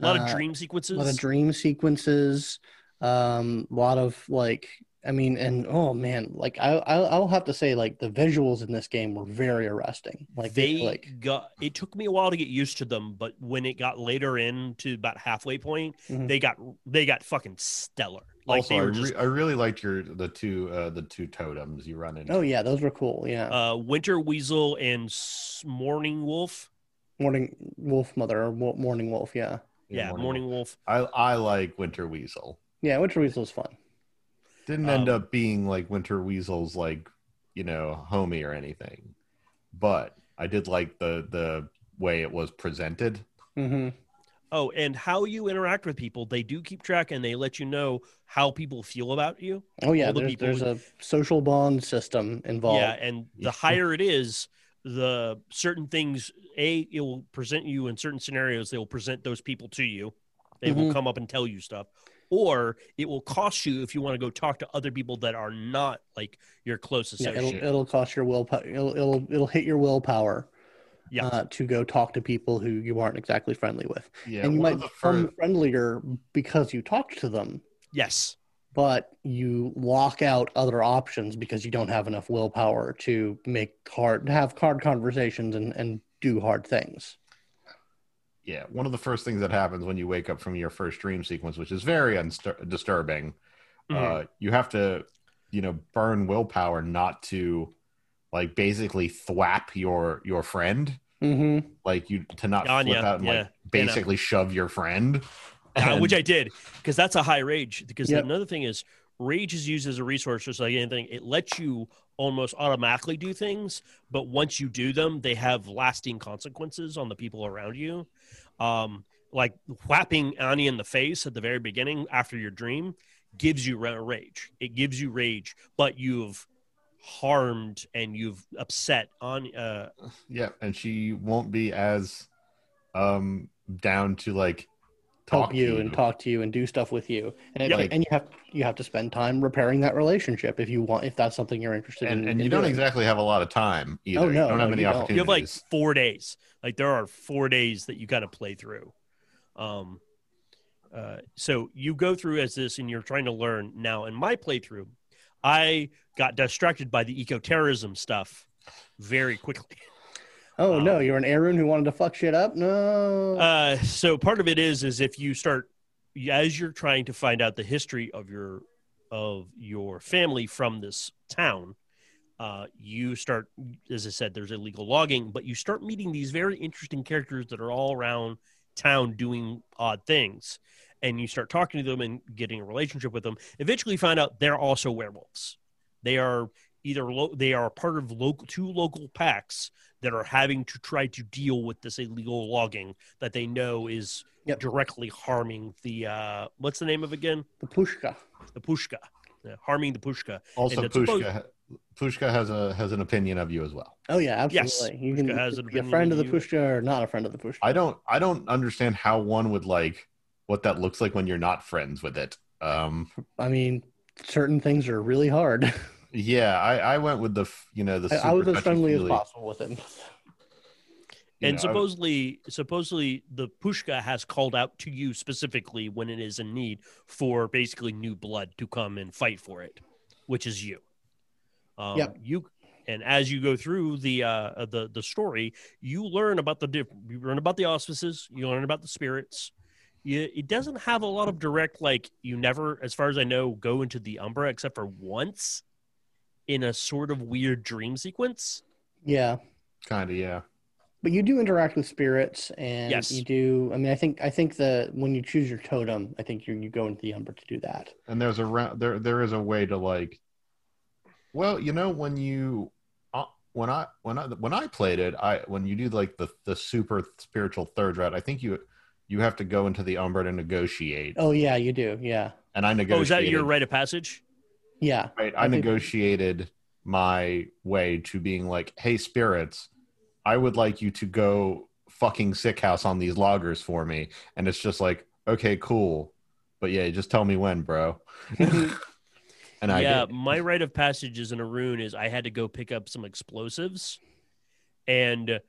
Speaker 1: a lot
Speaker 3: Uh,
Speaker 1: of dream sequences.
Speaker 3: a lot of dream sequences, um, a lot of like, I mean, and oh man, like I I'll, I'll have to say like the visuals in this game were very arresting. Like
Speaker 1: they
Speaker 3: they like
Speaker 1: got it took me a while to get used to them but when it got later into about halfway point
Speaker 3: Mhm.
Speaker 1: they got they got fucking stellar like
Speaker 2: also,
Speaker 1: they
Speaker 2: I,
Speaker 1: were
Speaker 2: re-
Speaker 1: just
Speaker 2: I really liked your the two uh, the two totems you run into.
Speaker 3: oh yeah, those were cool. Yeah,
Speaker 1: uh winter weasel and morning wolf
Speaker 3: morning wolf mother or morning wolf. Yeah,
Speaker 1: yeah, morning, wolf
Speaker 2: I I like Winter Weasel.
Speaker 3: yeah, winter weasel's fun.
Speaker 2: Didn't end
Speaker 1: Um,
Speaker 2: up being like Winter Weasel's like you know homie or anything, but I did like the the way it was presented.
Speaker 3: hmm
Speaker 1: oh and how you interact with people they do keep track and they let you know how people feel about you
Speaker 3: Oh yeah,
Speaker 1: All the
Speaker 3: there's,
Speaker 1: people
Speaker 3: there's a social bond system involved.
Speaker 1: yeah and the higher it is the certain things a it will present you in certain scenarios they will present those people to you they will
Speaker 3: Mhm.
Speaker 1: come up and tell you stuff or it will cost you if you want to go talk to other people that are not like your close
Speaker 3: Yeah, it'll it'll cost your willpower. It'll, it'll it'll hit your willpower.
Speaker 1: Yeah.
Speaker 3: Uh, to go talk to people who you aren't exactly friendly with,
Speaker 2: Yeah,
Speaker 3: and you might
Speaker 2: of
Speaker 3: become
Speaker 2: first,
Speaker 3: friendlier because you talked to them,
Speaker 1: yes
Speaker 3: but you lock out other options because you don't have enough willpower to make hard have hard conversations and and do hard things.
Speaker 2: Yeah, one of the first things that happens when you wake up from your first dream sequence, which is very unstur- disturbing.
Speaker 1: Mhm.
Speaker 2: Uh, you have to, you know, burn willpower not to, like, basically thwap your your friend,
Speaker 3: Mm-hmm.
Speaker 2: like you to not
Speaker 1: Anya,
Speaker 2: flip out and
Speaker 1: yeah.
Speaker 2: like basically shove your friend.
Speaker 1: Uh, which I did because that's a high rage. Because
Speaker 3: Yep.
Speaker 1: another thing is rage is used as a resource, just like anything. It lets you almost automatically do things, but once you do them, they have lasting consequences on the people around you. Um, like whapping Annie in the face at the very beginning after your dream gives you rage. It gives you rage, but you've harmed and you've upset on uh
Speaker 2: Yeah, and she won't be as um down to like
Speaker 3: Help
Speaker 2: talk
Speaker 3: you and talk to you and do stuff with you, and it,
Speaker 2: Yeah, like-
Speaker 3: and you have you have to spend time repairing that relationship if you want if that's something you're interested in.
Speaker 2: And, and
Speaker 3: in
Speaker 2: you don't exactly have a lot of time either.
Speaker 3: Oh,
Speaker 2: you
Speaker 3: no,
Speaker 2: don't have
Speaker 3: no,
Speaker 2: any
Speaker 3: you don't.
Speaker 2: opportunities.
Speaker 1: you have like four days like there are four days that you got to play through um uh, so you go through as this and you're trying to learn now in my playthrough i got distracted by the eco-terrorism stuff very quickly
Speaker 3: Oh no,
Speaker 1: Um,
Speaker 3: you're an Ahroun who wanted to fuck shit up. No.
Speaker 1: uh, so part of it is is if you start as you're trying to find out the history of your of your family from this town uh, you start as i said there's illegal logging but you start meeting these very interesting characters that are all around town doing odd things and you start talking to them and getting a relationship with them eventually you find out they're also werewolves they are either lo- they are part of local two local packs that are having to try to deal with this illegal logging that they know is
Speaker 3: Yep.
Speaker 1: directly harming the uh what's the name of it again
Speaker 3: the pushka.
Speaker 1: the pushka yeah, harming the pushka
Speaker 2: also Pushka
Speaker 1: supposed-
Speaker 2: Pushka has a has an opinion of you as well.
Speaker 3: Oh yeah,
Speaker 1: Yes,
Speaker 3: absolutely. you can
Speaker 1: has an
Speaker 3: be a friend of
Speaker 1: of
Speaker 3: the
Speaker 1: you.
Speaker 3: pushka or not a friend of the pushka.
Speaker 2: I don't I don't understand how one would like what that looks like when you're not friends with it. Um
Speaker 3: I mean, certain things are really hard.
Speaker 2: yeah, I I went with the you know the
Speaker 3: I, I was as friendly as possible with him.
Speaker 2: you
Speaker 1: and
Speaker 2: know, I-
Speaker 1: supposedly supposedly the pushka has called out to you specifically when it is in need for basically new blood to come and fight for it which is you um,
Speaker 3: Yep.
Speaker 1: you and as you go through the uh the the story you learn about the diff- you learn about the auspices you learn about the spirits you, it doesn't have a lot of direct like you never as far as i know go into the umbra except for once in a sort of weird dream sequence
Speaker 3: Yeah.
Speaker 2: Kind of, yeah.
Speaker 3: But you do interact with spirits, and
Speaker 1: Yes.
Speaker 3: you do. I mean, I think I think the when you choose your totem, I think you you go into the Umbra to do that.
Speaker 2: And there's a there there is a way to like. Well, you know when you, uh, when I when I when I played it, I when you do like the the super spiritual third route, I think you you have to go into the Umbra to negotiate.
Speaker 3: Oh yeah, you do. Yeah,
Speaker 2: And I negotiated.
Speaker 1: oh is that your rite of passage
Speaker 3: yeah.
Speaker 2: Right. I,
Speaker 3: I think-
Speaker 2: negotiated my way to being like, hey, spirits, I would like you to go fucking sick house on these loggers for me. And it's just like, okay, cool. But yeah, just tell me when, bro. Mm-hmm. and I
Speaker 1: yeah
Speaker 2: did.
Speaker 1: my rite of passage as an Ahroun is i had to go pick up some explosives and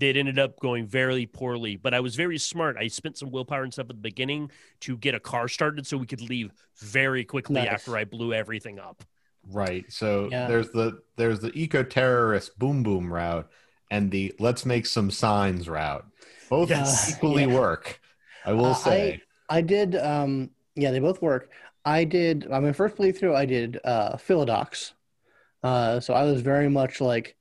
Speaker 1: it ended up going very poorly but i was very smart i spent some willpower and stuff at the beginning to get a car started so we could leave very quickly
Speaker 3: Nice.
Speaker 1: after i blew everything up
Speaker 2: Right. So
Speaker 3: Yeah.
Speaker 2: there's the there's the eco terrorist boom boom route and the let's make some signs route. Both
Speaker 1: Yes.
Speaker 2: equally
Speaker 3: Yeah.
Speaker 2: work. I will
Speaker 3: Uh,
Speaker 2: say.
Speaker 3: I did. Um, yeah, they both work. I did. On my first playthrough, I did uh, Philodox. Uh, so I was very much like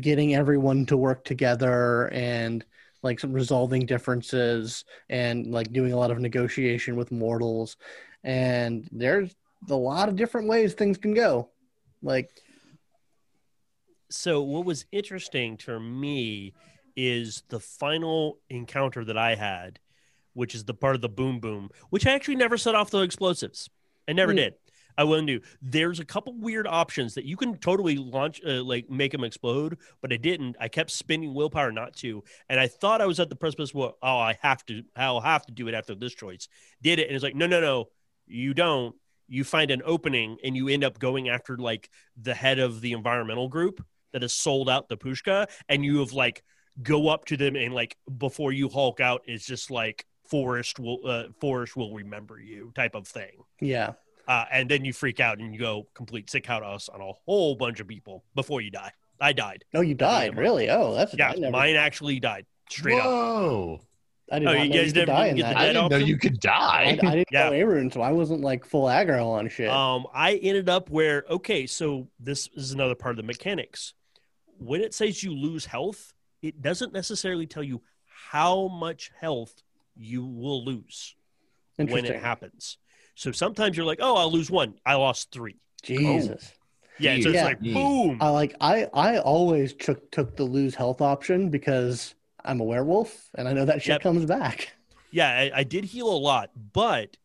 Speaker 3: getting everyone to work together and like some resolving differences and like doing a lot of negotiation with mortals. And there's a lot of different ways things can go. Like,
Speaker 1: so what was interesting to me is the final encounter that I had, which is the part of the boom boom, which I actually never set off the explosives. I never
Speaker 3: Hmm.
Speaker 1: did. I wouldn't do. There's a couple weird options that you can totally launch, uh, like make them explode, but I didn't. I kept spending willpower not to, and I thought I was at the precipice. Well, oh, I have to. I'll have to do it after this choice. Did it, and it's like, no, no, no, you don't. You find an opening, and you end up going after like the head of the environmental group that has sold out the Puszcza, and you have like go up to them and like before you hulk out is just like forest will uh, forest will remember you type of thing
Speaker 3: yeah.
Speaker 1: Uh, and then you freak out and you go complete sick house on a whole bunch of people before you die i died
Speaker 3: Oh, you died, really? Oh, that's
Speaker 1: yeah
Speaker 3: never,
Speaker 1: mine actually died straight up
Speaker 2: Whoa.
Speaker 3: I did
Speaker 1: Oh,
Speaker 3: not
Speaker 1: you
Speaker 3: know
Speaker 1: guys
Speaker 3: you could
Speaker 1: didn't-
Speaker 3: die in that.
Speaker 1: the
Speaker 2: I didn't know you could die.
Speaker 3: I didn't
Speaker 1: Yeah.
Speaker 3: know Ahroun, so I wasn't like full aggro on shit.
Speaker 1: Um, I ended up where okay, so this is another part of the mechanics. When it says you lose health, it doesn't necessarily tell you how much health you will lose when it happens. So sometimes you're like, oh, I'll lose one. I lost three.
Speaker 3: Jesus.
Speaker 1: Yeah, so it's
Speaker 3: Yeah.
Speaker 1: like boom.
Speaker 3: I like I I always took took the lose health option because I'm a werewolf and I know that shit
Speaker 1: Yep.
Speaker 3: comes back.
Speaker 1: Yeah, I, I did heal a lot, but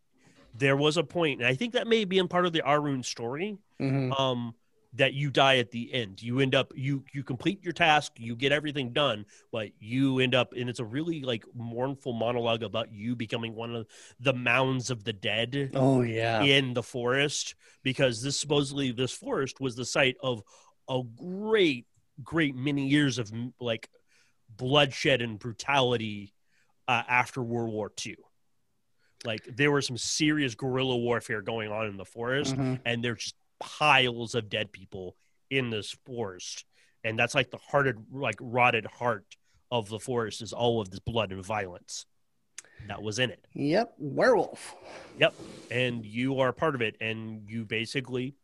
Speaker 1: there was a point, and I think that may be in part of the Ahroun story.
Speaker 3: Mhm.
Speaker 1: um that you die at the end you end up you you complete your task you get everything done but you end up and it's a really like mournful monologue about you becoming one of the mounds of the dead
Speaker 3: Oh yeah.
Speaker 1: in the forest because this supposedly this forest was the site of a great great many years of like bloodshed and brutality uh, after world war ii like there was some serious guerrilla warfare going on in the forest
Speaker 3: Mhm.
Speaker 1: and there's just piles of dead people in this forest and that's like the hearted like rotted heart of the forest is all of this blood and violence that was in it
Speaker 3: Yep, werewolf.
Speaker 1: yep and you are part of it and you basically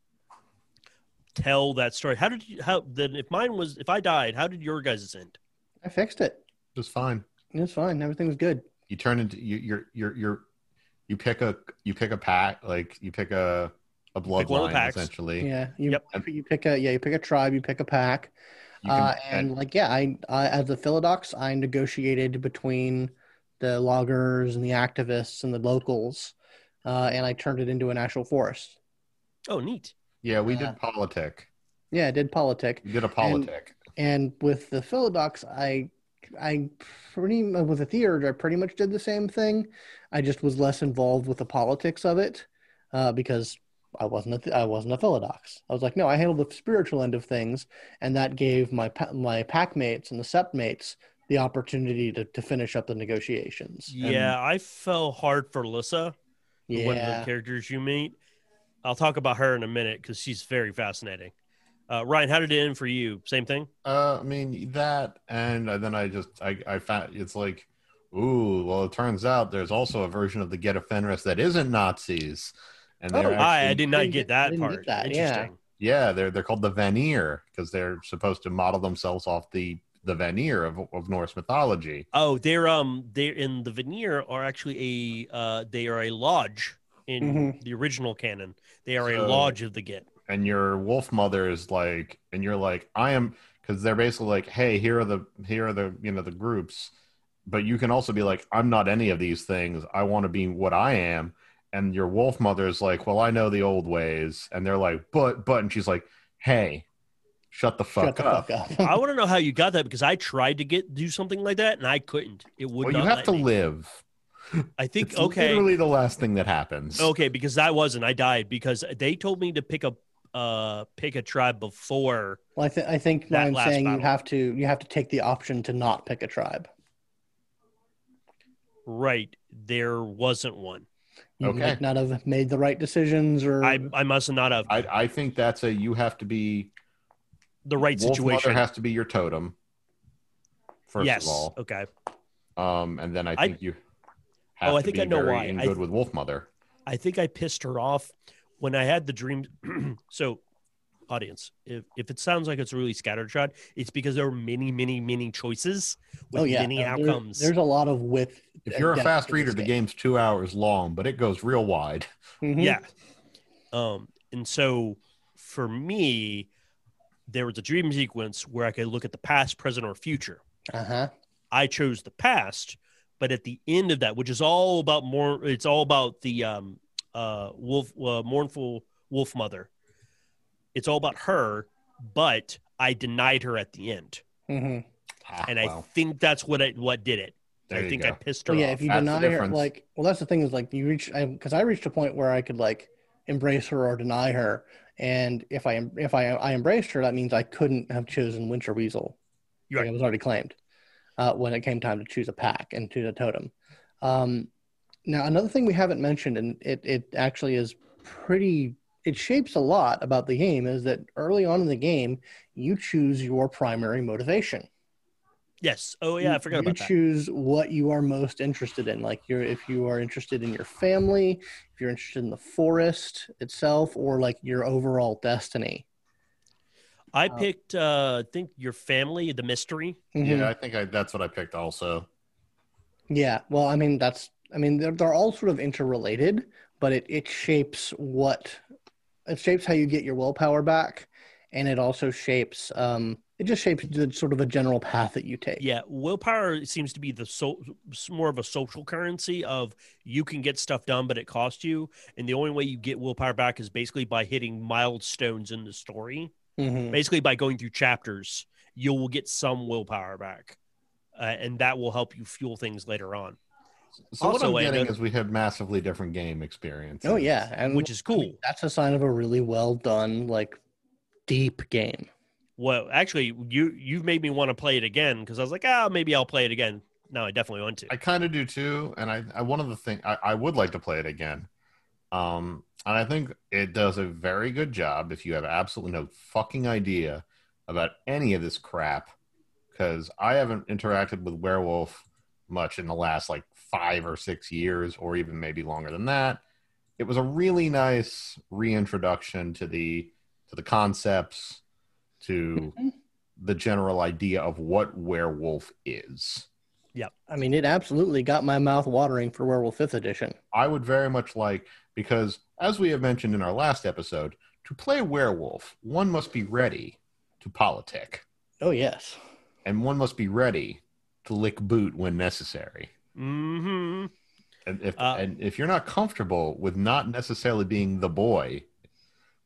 Speaker 1: tell that story how did you how then if mine was if i died how did your guys end
Speaker 3: I fixed it.
Speaker 2: Just fine.
Speaker 3: It's fine. Everything was good.
Speaker 2: You turn into you you're you're you're you pick a you pick a pack like you pick a a
Speaker 1: one of the
Speaker 2: bloodline
Speaker 1: packs.
Speaker 2: essentially.
Speaker 3: Yeah. You
Speaker 1: Yep.
Speaker 3: you pick a yeah you pick a tribe. You pick a pack. Uh, and like yeah, I, I as a Philodox, I negotiated between the loggers and the activists and the locals, uh, and I turned it into an actual forest.
Speaker 1: oh neat
Speaker 2: yeah, we
Speaker 3: uh,
Speaker 2: did politic.
Speaker 3: Yeah, I did politic.
Speaker 2: We did a politic.
Speaker 3: And with the Philodox, I, I pretty with the Theurge, I pretty much did the same thing. I just was less involved with the politics of it uh, because I wasn't a, I wasn't a Philodox. I was like, no, I handled the spiritual end of things, and that gave my pa- my pack mates and the sept mates the opportunity to, to finish up the negotiations.
Speaker 1: yeah i fell hard for lissa one of the characters you meet. I'll talk about her in a minute because she's very fascinating. Uh, Ryan, how did it end for you? Same thing.
Speaker 2: Uh, I mean that, and then I just I I found it's like Ooh, well, it turns out there's also a version of the Get of Fenris that isn't Nazis, and
Speaker 3: Oh,
Speaker 2: actually,
Speaker 1: I, I did not get
Speaker 3: get-
Speaker 1: that
Speaker 3: didn't get
Speaker 1: part.
Speaker 3: that, yeah.
Speaker 1: Interesting.
Speaker 2: yeah, they're they're called the Vanir because they're supposed to model themselves off the the Vanir of, of Norse mythology.
Speaker 1: Oh, they're um they're in the Vanir are actually a uh they are a lodge in
Speaker 3: Mhm.
Speaker 1: the original canon. They are a lodge of the Get.
Speaker 2: and your wolf mother is like and you're like i am because they're basically like hey here are the here are the you know the groups but you can also be like i'm not any of these things i want to be what i am and your wolf mother is like well i know the old ways and they're like but but and she's like hey shut the fuck
Speaker 3: Shut the
Speaker 2: up
Speaker 3: fuck up.
Speaker 1: I want to know how you got that because I tried to get do something like that and I couldn't. It would not.
Speaker 2: well
Speaker 1: not
Speaker 2: you have to
Speaker 1: me.
Speaker 2: live
Speaker 1: I think
Speaker 2: it's
Speaker 1: okay.
Speaker 2: literally the last thing that happens
Speaker 1: Okay, because I wasn't. I died because they told me to pick a uh pick a tribe before.
Speaker 3: Well, I, th- I think
Speaker 1: That
Speaker 3: I'm
Speaker 1: last
Speaker 3: saying you have to you have to take the option to not pick a tribe.
Speaker 1: Right, there wasn't one.
Speaker 3: You
Speaker 2: Okay.
Speaker 3: might not have made the right decisions, or
Speaker 1: I I must not have
Speaker 2: I, I think that's a you have to be
Speaker 1: the right
Speaker 2: wolf
Speaker 1: situation.
Speaker 2: mother has to be your totem first
Speaker 1: yes.
Speaker 2: of all
Speaker 1: Okay.
Speaker 2: Um, and then I
Speaker 1: I-
Speaker 2: think you have
Speaker 1: Oh, I think
Speaker 2: be
Speaker 1: I know
Speaker 2: very
Speaker 1: why.
Speaker 2: in
Speaker 1: I
Speaker 2: good
Speaker 1: th-
Speaker 2: with Wolf Mother.
Speaker 1: I think I pissed her off when I had the dream. so, audience, if, if it sounds like it's really scattershot, it's because there are many, many, many choices with
Speaker 3: oh yeah,
Speaker 1: many
Speaker 3: uh, there-
Speaker 1: outcomes.
Speaker 3: there's a lot of width.
Speaker 2: If you're a fast reader,
Speaker 3: this
Speaker 2: the game's two hours long, but it goes real wide.
Speaker 3: Mhm.
Speaker 1: Yeah. Um, and so for me, there was a dream sequence where I could look at the past, present, or future.
Speaker 3: Uh huh.
Speaker 1: I chose the past, but at the end of that, which is all about more, it's all about the um, uh, wolf, uh, mournful wolf mother. It's all about her, but I denied her at the end,
Speaker 3: hmm
Speaker 2: Ah,
Speaker 1: and I
Speaker 2: well,
Speaker 1: think that's what it what did it.
Speaker 2: there
Speaker 1: I think
Speaker 2: go.
Speaker 1: I pissed her
Speaker 3: Well, yeah,
Speaker 1: off.
Speaker 3: if you
Speaker 2: That's
Speaker 3: deny her, like, well, that's the thing is like you reach, because I, reached a point where I could like embrace her or deny her, and if I if I I embraced her, that means I couldn't have chosen Winter Weasel.
Speaker 1: You're
Speaker 3: Like,
Speaker 1: right.
Speaker 3: it was already claimed uh, when it came time to choose a pack and choose a totem. Um, now, another thing we haven't mentioned, and it it actually is pretty. It shapes a lot about the game is that early on in the game, you choose your primary motivation
Speaker 1: yes. Oh yeah, I forgot
Speaker 3: you
Speaker 1: about that.
Speaker 3: choose what you are most interested in like you're if you are interested in your family if you're interested in the forest itself or like your overall destiny
Speaker 1: I
Speaker 3: Uh,
Speaker 1: picked, uh, I think your family, the mystery.
Speaker 3: Mhm.
Speaker 2: Yeah, I think I, that's what I picked also.
Speaker 3: yeah well i mean that's i mean they're, they're all sort of interrelated but it, it shapes what it shapes how you get your willpower back and it also shapes um it just shapes the sort of a general path that you take
Speaker 1: Yeah, willpower seems to be the so more of a social currency of you can get stuff done, but it costs you, and the only way you get willpower back is basically by hitting milestones in the story.
Speaker 3: Mhm.
Speaker 1: Basically, by going through chapters, you will get some willpower back, uh, and that will help you fuel things later on,
Speaker 2: So
Speaker 1: Also,
Speaker 2: what I'm getting is we have massively different game experiences.
Speaker 3: oh yeah and
Speaker 1: which is cool.
Speaker 3: that's a sign of a really well done like deep game
Speaker 1: Well, actually, you you've made me want to play it again because I was like, ah, maybe I'll play it again. No, I definitely want to.
Speaker 2: I kind of do too, and I, I one of the things I, I would like to play it again. Um, and I think it does a very good job if you have absolutely no fucking idea about any of this crap. Because I haven't interacted with werewolf much in the last like five or six years, or even maybe longer than that. It was a really nice reintroduction to the to the concepts, to
Speaker 3: Mhm.
Speaker 2: the general idea of what werewolf is. Yep.
Speaker 3: I mean, it absolutely got my mouth watering for Werewolf Fifth Edition.
Speaker 2: I would very much like because, as we have mentioned in our last episode, to play werewolf, one must be ready to politic,
Speaker 3: Oh yes,
Speaker 2: and one must be ready to lick boot when necessary.
Speaker 1: Hmm
Speaker 2: And if
Speaker 1: Uh,
Speaker 2: and if you're not comfortable with not necessarily being the boy,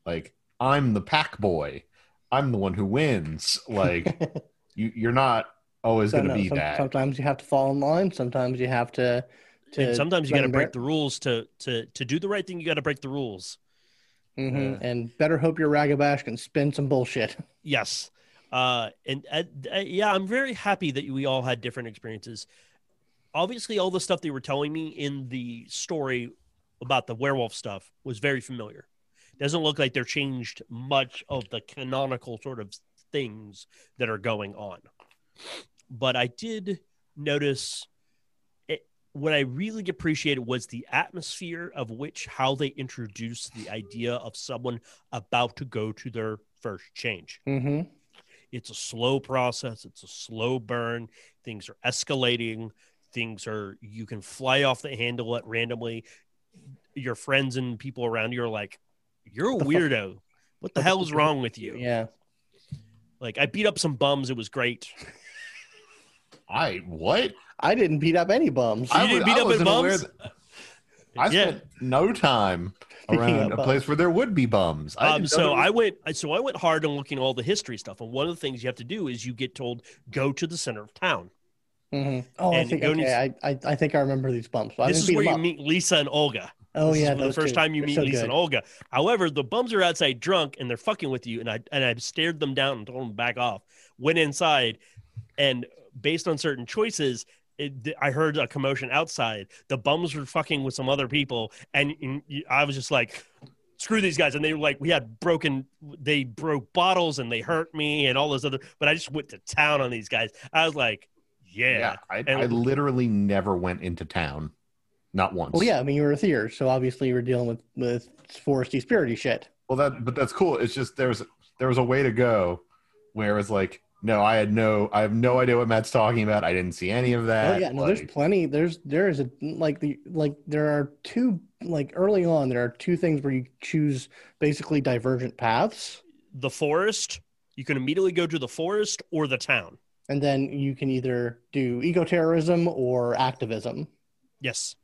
Speaker 2: like I'm the pack boy, I'm the one who wins. Like you, you're not always
Speaker 3: So,
Speaker 2: going to
Speaker 3: no,
Speaker 2: be
Speaker 3: some-
Speaker 2: that.
Speaker 3: Sometimes you have to fall in line. Sometimes you have to. to
Speaker 1: And sometimes you got to break the rules to to to do the right thing. You got to break the rules.
Speaker 3: Mhm.
Speaker 2: Yeah.
Speaker 3: And better hope your Ragabash can spin some bullshit.
Speaker 1: Yes. Uh, and uh, uh, yeah, I'm very happy that we all had different experiences. Obviously, all the stuff they were telling me in the story about the werewolf stuff was very familiar. Doesn't look like they're changed much of the canonical sort of things that are going on. But I did notice what I really appreciated was the atmosphere of which how they introduced the idea of someone about to go to their first change.
Speaker 3: Mm-hmm.
Speaker 1: It's a slow process, it's a slow burn. Things are escalating. Things are you can fly off the handle at randomly. Your friends and people around you are like, You're a weirdo. What the hell is wrong with you?
Speaker 3: Yeah.
Speaker 1: Like I beat up some bums, it was great.
Speaker 2: I what?
Speaker 3: I didn't beat up any bums.
Speaker 1: You
Speaker 2: I
Speaker 1: didn't beat
Speaker 2: I
Speaker 1: up
Speaker 2: wasn't
Speaker 1: any bums?
Speaker 2: that- I
Speaker 1: Yeah.
Speaker 2: spent no time around
Speaker 3: up
Speaker 2: a place where there would be bums. I
Speaker 1: Um, so
Speaker 2: was-
Speaker 1: I went. So I went hard on looking at all the history stuff, and one of the things you have to do is you get told go to the center of town.
Speaker 3: Mhm. Oh, I think okay, I, I I think I remember these bumps. I
Speaker 1: this is where you
Speaker 3: up.
Speaker 1: meet Lisa and Olga.
Speaker 3: Oh
Speaker 1: This
Speaker 3: yeah,
Speaker 1: the
Speaker 3: those
Speaker 1: first
Speaker 3: two.
Speaker 1: time you
Speaker 3: They're
Speaker 1: meet
Speaker 3: so
Speaker 1: Lisa
Speaker 3: good.
Speaker 1: and Olga. However, the bums are outside drunk and they're fucking with you, and I and I stared them down and told them back off. Went inside, and based on certain choices. It, I heard a commotion outside. The bums were fucking with some other people, and, and I was just like, "Screw these guys!" And they were like, "We had broken, they broke bottles, and they hurt me, and all this other." But I just went to town on these guys. I was like, "Yeah,
Speaker 2: yeah, I,
Speaker 1: And-
Speaker 2: I literally never went into town, not once.
Speaker 3: Well, yeah, I mean you were a Theurge, so obviously you were dealing with with foresty spirity shit.
Speaker 2: Well, that but that's cool. It's just there was there was a way to go, where it's like, no, I had no, I have no idea what Matt's talking about. I didn't see any of that.
Speaker 3: oh yeah, no,
Speaker 2: Like,
Speaker 3: there's plenty. There's there is a like the like there are two like early on there are two things where you choose basically divergent paths,
Speaker 1: the forest. You can immediately go to the forest or the town."
Speaker 3: And then you can either do eco-terrorism or activism.
Speaker 1: Yes.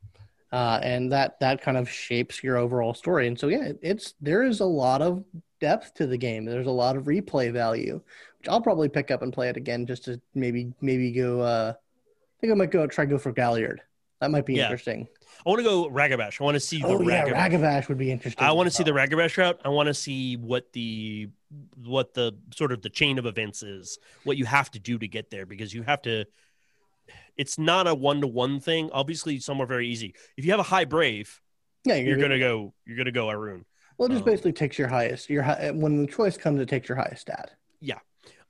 Speaker 3: uh, and that that kind of shapes your overall story. And so, yeah, it's there is a lot of depth to the game. There's a lot of replay value, which I'll probably pick up and play it again just to maybe maybe go. Uh, I think I might go try go for Galliard. That might be
Speaker 1: Yeah.
Speaker 3: interesting.
Speaker 1: I want to go Ragabash. I want to see the
Speaker 3: Oh yeah,
Speaker 1: Ragabash.
Speaker 3: Ragabash would be interesting.
Speaker 1: I want to see the. Ragabash route. I want to see what the what the sort of the chain of events is, what you have to do to get there, because you have to. It's not a one to one thing. Obviously, some are very easy. If you have a high brave,
Speaker 3: Yeah,
Speaker 1: you're gonna go. You're gonna go Ahroun.
Speaker 3: Well, it just
Speaker 1: um,
Speaker 3: basically takes your highest. Your hi- when the choice comes, it takes your highest stat. Yeah.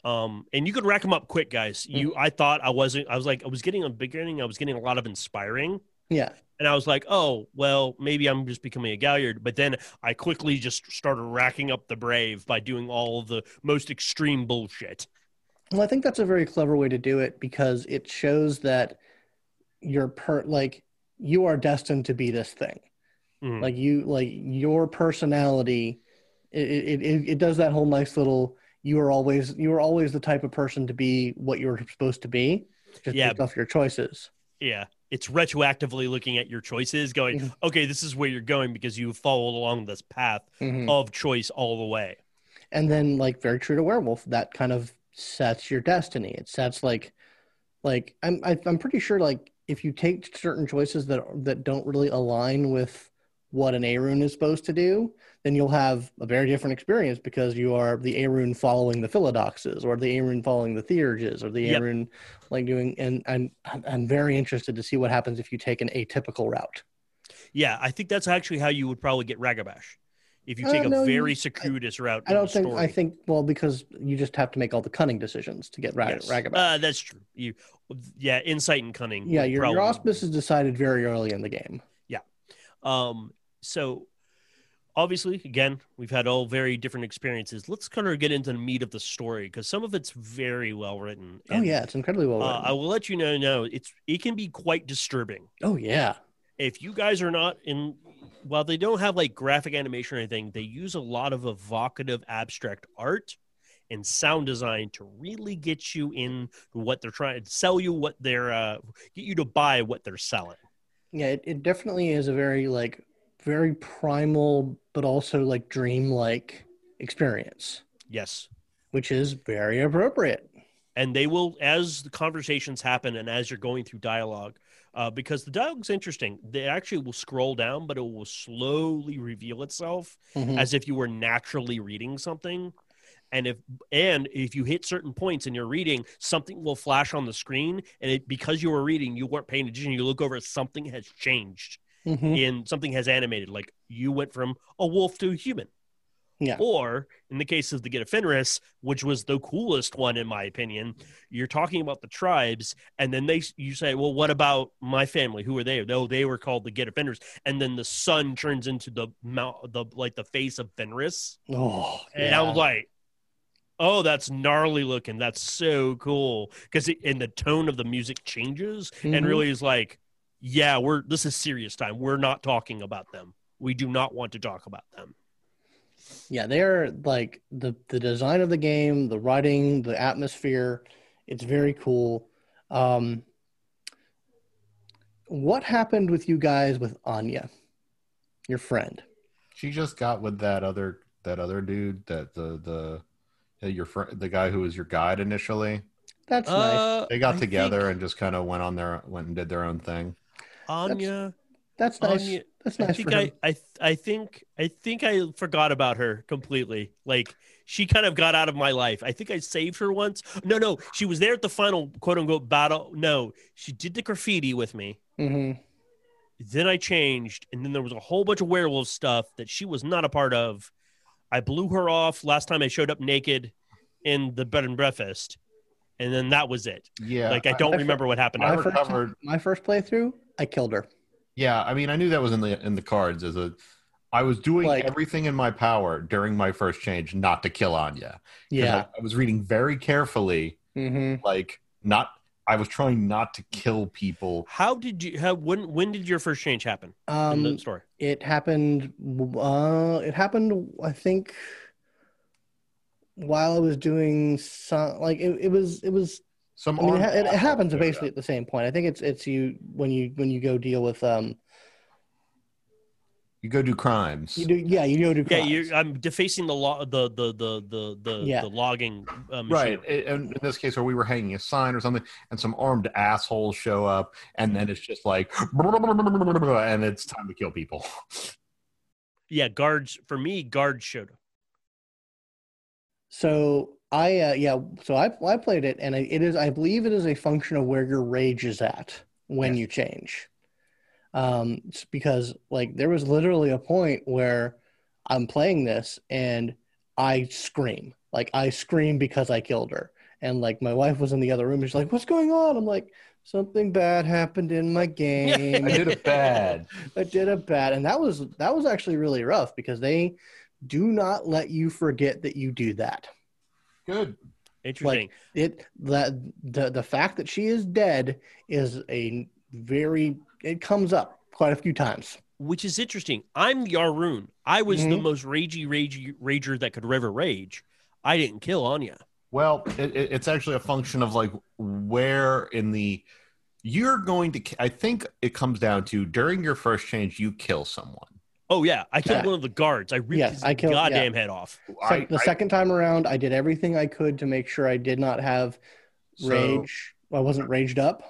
Speaker 1: Um, and you could rack them up quick, guys. You,
Speaker 3: Mm-hmm.
Speaker 1: I thought I wasn't. I was like, I was getting a beginning. I was getting a lot of inspiring.
Speaker 3: Yeah,
Speaker 1: And I was like, oh, well, maybe I'm just becoming a Galliard. But then I quickly just started racking up the brave by doing all of the most extreme bullshit.
Speaker 3: Well, I think that's a very clever way to do it because it shows that you're per like you are destined to be this thing.
Speaker 1: Mhm.
Speaker 3: Like you, like your personality, it, it it it does that whole nice little. You are always you are always the type of person to be what you're supposed to be, just
Speaker 1: Yeah.
Speaker 3: based off your choices.
Speaker 1: yeah. It's retroactively looking at your choices, going,
Speaker 3: Mhm.
Speaker 1: okay, this is where you're going because you followed along this path
Speaker 3: Mhm.
Speaker 1: of choice all the way.
Speaker 3: and then like very true to werewolf that kind of sets your destiny it sets like like i'm I, i'm pretty sure like if you take certain choices that that don't really align with what an Ahroun is supposed to do then you'll have a very different experience because you are the Ahroun following the philodoxes or the Ahroun following the theurges or the
Speaker 1: Yep.
Speaker 3: Ahroun like doing and I'm I'm very interested to see what happens if you take an atypical route
Speaker 1: Yeah, I think that's actually how you would probably get Ragabash. If you
Speaker 3: Uh,
Speaker 1: take a
Speaker 3: no, you-
Speaker 1: very circuitous route.
Speaker 3: I don't think
Speaker 1: story.
Speaker 3: I think well because you just have to make all the cunning decisions to get Rag-
Speaker 1: Yes.
Speaker 3: Ragabash.
Speaker 1: Uh, that's true. You, yeah, insight and cunning.
Speaker 3: Yeah, your, your auspice is decided very early in the game.
Speaker 1: Yeah, um, so obviously, again, we've had all very different experiences. Let's kind of get into the meat of the story because some of it's very well written.
Speaker 3: Oh
Speaker 1: And,
Speaker 3: yeah, it's incredibly well
Speaker 1: Uh. I will let you know. No, it's it can be quite disturbing
Speaker 3: oh yeah,
Speaker 1: if you guys are not in. While they don't have like graphic animation or anything, they use a lot of evocative abstract art and sound design to really get you in what they're trying to sell you, what they're uh, get you to buy what they're selling.
Speaker 3: yeah. It, it definitely is a very like very primal, but also like dreamlike experience,
Speaker 1: Yes.
Speaker 3: which is very appropriate.
Speaker 1: and they will as the conversations happen and as you're going through dialogue uh, because the dialogue's interesting they actually will scroll down but it will slowly reveal itself
Speaker 3: Mhm.
Speaker 1: as if you were naturally reading something and if and if you hit certain points in your reading something will flash on the screen and it, because you were reading you weren't paying attention you look over something has changed
Speaker 3: Mhm.
Speaker 1: and something has animated like you went from a wolf to a human
Speaker 3: Yeah.
Speaker 1: Or in the case of the Get Fenris, which was the coolest one in my opinion, you're talking about the tribes, and then they you say, well, what about my family? Who are they? No, they were called the Get Fenris, and then the sun turns into the mount, the like the face of Fenris,
Speaker 3: Oh,
Speaker 1: and I was like. Oh, that's gnarly looking. That's so cool because in the tone of the music changes and
Speaker 3: Mhm.
Speaker 1: really is like, yeah, we're this is serious time. We're not talking about them. We do not want to talk about them.
Speaker 3: yeah, they're like the the design of the game, the writing, the atmosphere. It's very cool. Um, what happened with you guys with Anya, your friend?
Speaker 2: She just got with that other that other dude that the the your friend the guy who was your guide initially.
Speaker 3: That's nice.
Speaker 1: Uh,
Speaker 2: They got
Speaker 1: I
Speaker 2: together
Speaker 1: think
Speaker 2: and just kind of went on their went and did their own thing.
Speaker 1: Anya.
Speaker 3: That's nice.
Speaker 1: Anya.
Speaker 3: That's
Speaker 1: I think
Speaker 3: for
Speaker 1: I,
Speaker 3: him.
Speaker 1: I, I think, I think I forgot about her completely. Like she kind of got out of my life. I think I saved her once. No, no, she was there at the final quote unquote battle. No, she did the graffiti with me.
Speaker 3: hmm
Speaker 1: Then I changed, and then there was a whole bunch of werewolf stuff that she was not a part of. I blew her off last time I showed up naked in the bed and breakfast, and then that was it.
Speaker 2: Yeah,
Speaker 1: like I don't
Speaker 3: I-
Speaker 1: remember what happened.
Speaker 2: I
Speaker 3: My
Speaker 1: after.
Speaker 3: first-
Speaker 2: recovered.
Speaker 3: My first playthrough, I killed her.
Speaker 2: Yeah, I mean, I knew that was in the in the cards as a. I was doing
Speaker 3: Like-
Speaker 2: everything in my power during my first change not to kill Anya.
Speaker 3: Yeah.
Speaker 2: I, I was reading very carefully,
Speaker 3: hmm
Speaker 2: like not. I was trying not to kill people.
Speaker 1: How did you? How when? When did your first change happen in the
Speaker 3: Um,
Speaker 1: story?
Speaker 3: it happened. Uh, it happened. I think while I was doing some, like it, it was. It was.
Speaker 2: Some
Speaker 3: I mean, it, it happens
Speaker 2: showed
Speaker 3: basically
Speaker 2: up.
Speaker 3: at the same point. I think it's it's you when you when you go deal with um.
Speaker 2: You go do crimes.
Speaker 3: You do yeah. You go do
Speaker 1: Yeah,
Speaker 3: crimes.
Speaker 1: you, I'm defacing the law, the the the the the,
Speaker 3: Yeah.
Speaker 1: the logging uh,
Speaker 2: Right.
Speaker 1: machinery.
Speaker 2: In, in this case, where we were hanging a sign or something, and some armed assholes show up, and then it's just like, and it's time to kill people.
Speaker 1: Yeah, guards for me. Guards showed up.
Speaker 3: So I uh, yeah, so I I played it, and it is I believe it is a function of where your rage is at when
Speaker 2: Yes.
Speaker 3: you change. Um, because like there was literally a point where I'm playing this and I scream, like I scream because I killed her, and like my wife was in the other room. and She's like, "What's going on?" I'm like, "Something bad happened in my game.
Speaker 2: I did it bad.
Speaker 3: I did a bad," and that was that was actually really rough because they do not let you forget that you do that
Speaker 2: Good.
Speaker 1: Interesting.
Speaker 3: it that the the fact that she is dead is a very it comes up quite a few times
Speaker 1: Which is interesting. I'm Yaroon. I was the
Speaker 3: Mhm.
Speaker 1: most ragey, ragey rager that could ever rage. I didn't kill Anya.
Speaker 2: Well, it, it, it's actually a function of like where in the you're going to. I think it comes down to during your first change, you kill someone.
Speaker 1: Oh yeah, I killed
Speaker 3: Yeah.
Speaker 1: one of the guards. I ripped
Speaker 3: Yes,
Speaker 1: his
Speaker 3: I killed- yeah.
Speaker 1: goddamn head off.
Speaker 2: I,
Speaker 3: the
Speaker 2: I-
Speaker 3: second time around i did everything i could to make sure i did not have
Speaker 2: so
Speaker 3: rage i wasn't raged up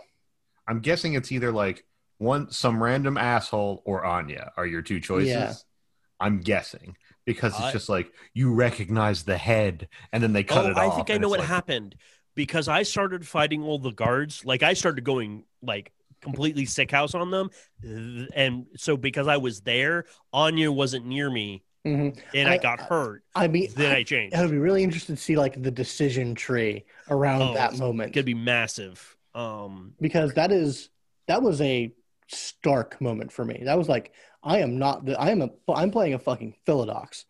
Speaker 2: I'm guessing it's either like one some random asshole or Anya are your two choices.
Speaker 3: Yeah.
Speaker 2: I'm guessing because it's
Speaker 1: I-
Speaker 2: just like you recognize the head and then they cut
Speaker 1: oh,
Speaker 2: it off.
Speaker 1: I think I know what
Speaker 2: like,
Speaker 1: happened because I started fighting all the guards. Like I started going like completely sick house on them, and so because I was there, Anya wasn't near me,
Speaker 3: hmm
Speaker 1: and I,
Speaker 3: I-
Speaker 1: got hurt.
Speaker 3: i mean
Speaker 1: Then I
Speaker 3: I,
Speaker 1: changed.
Speaker 3: I would be really interested to see like the decision tree around
Speaker 1: Oh,
Speaker 3: that
Speaker 1: it's
Speaker 3: moment
Speaker 1: Could be massive. Um,
Speaker 3: because that is that was a stark moment for me. That was like I am not the I am a I'm playing a fucking Philodox,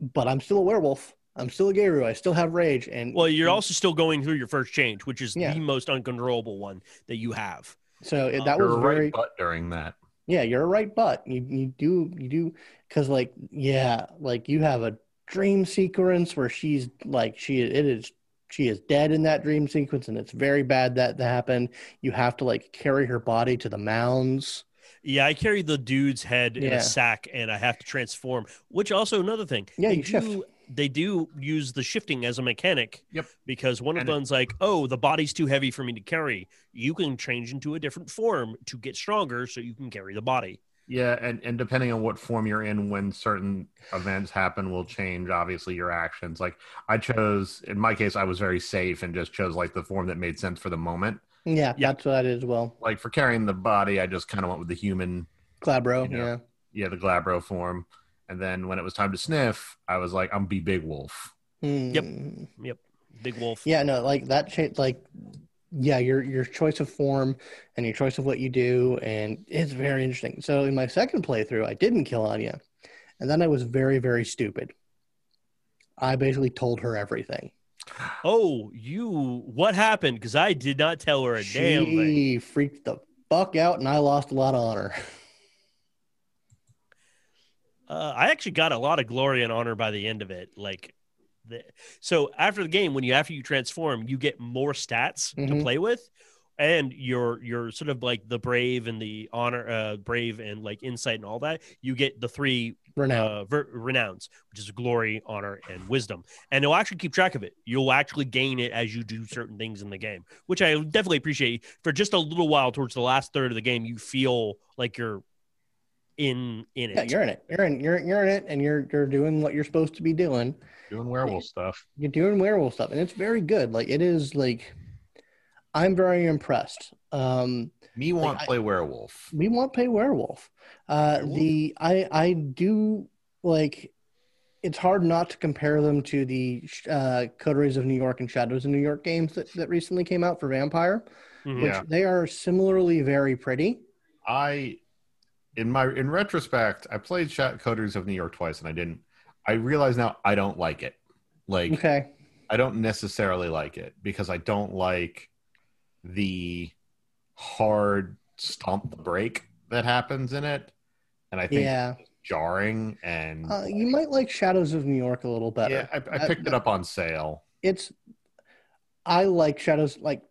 Speaker 3: but I'm still a werewolf. I'm still a Garou. I still have rage. And
Speaker 1: well, you're also still going through your first change, which is
Speaker 3: Yeah.
Speaker 1: the most uncontrollable one that you have.
Speaker 3: so it,
Speaker 1: uh,
Speaker 3: that
Speaker 2: You're
Speaker 3: was
Speaker 2: a
Speaker 3: very
Speaker 2: right butt during that.
Speaker 3: yeah. You're a right butt. You you do you do because like yeah like you have a dream sequence where she's like she it is she is dead in that dream sequence and it's very bad that that happened. You have to like carry her body to the mounds.
Speaker 1: Yeah, I carry the dude's head in
Speaker 3: Yeah.
Speaker 1: a sack, and I have to transform. Which also another thing.
Speaker 3: Yeah,
Speaker 1: they
Speaker 3: you shift.
Speaker 1: Do, They do use the shifting as a mechanic.
Speaker 2: Yep.
Speaker 1: Because one of
Speaker 2: And it-
Speaker 1: them's like, "Oh, the body's too heavy for me to carry." You can change into a different form to get stronger, so you can carry the body.
Speaker 2: Yeah, and, and depending on what form you're in when certain events happen will change obviously your actions. Like I chose in my case I was very safe and just chose like the form that made sense for the moment.
Speaker 3: Yeah,
Speaker 1: Yeah.
Speaker 3: that's what I did as well.
Speaker 2: Like for carrying the body, I just kind of went with the human
Speaker 3: Glabro,
Speaker 2: You know.
Speaker 3: yeah.
Speaker 2: yeah, the glabro form. And then when it was time to sniff, I was like, I'm be big wolf.
Speaker 1: Yep.
Speaker 3: Hmm.
Speaker 1: Big Wolf.
Speaker 3: Yeah, no, like that change, like, yeah, your your choice of form and your choice of what you do, and it's very interesting. So in my second playthrough, I didn't kill Anya, and then I was very very stupid. I basically told her everything.
Speaker 1: Oh, you. What happened? Because I did not tell her a damn thing.
Speaker 3: She freaked the fuck out, and I lost a lot of honor.
Speaker 1: Uh, I actually got a lot of glory and honor by the end of it. Like, the, so after the game, when you after you transform, you get more stats to
Speaker 3: Mhm.
Speaker 1: play with, and you're you're sort of like the brave and the honor, uh, brave and like insight and all that. You get the three
Speaker 3: Renown.
Speaker 1: uh, ver- renowns, which is glory, honor, and wisdom. And it'll actually keep track of it. You'll actually gain it as you do certain things in the game, which I definitely appreciate. For just a little while, towards the last third of the game, you feel like you're in in it.
Speaker 3: yeah, you're in it. You're in. You're you're in it, and you're you're doing what you're supposed to be doing.
Speaker 2: Doing werewolf stuff.
Speaker 3: You're doing werewolf stuff, and it's very good. Like it is like, I'm very impressed. Um,
Speaker 2: Me want
Speaker 3: I-
Speaker 2: play werewolf.
Speaker 3: we want play werewolf. Uh,
Speaker 1: Werewolf?
Speaker 3: the I I do like. It's hard not to compare them to the uh, Coteries of New York and Shadows of New York games that, that recently came out for Vampire,
Speaker 1: Mhm.
Speaker 3: which
Speaker 2: Yeah.
Speaker 3: they are similarly very pretty.
Speaker 2: I, in my in retrospect, I played Shot Coteries of New York twice, and I didn't. I realize now I don't like it. Like
Speaker 3: Okay,
Speaker 2: I don't necessarily like it because I don't like the hard stomp the break that happens in it, and I think
Speaker 3: yeah,
Speaker 2: it's jarring and
Speaker 3: uh, you might like Shadows of New York a little better.
Speaker 2: yeah. I, I
Speaker 3: That-
Speaker 2: picked it up on sale.
Speaker 3: it's I like Shadows like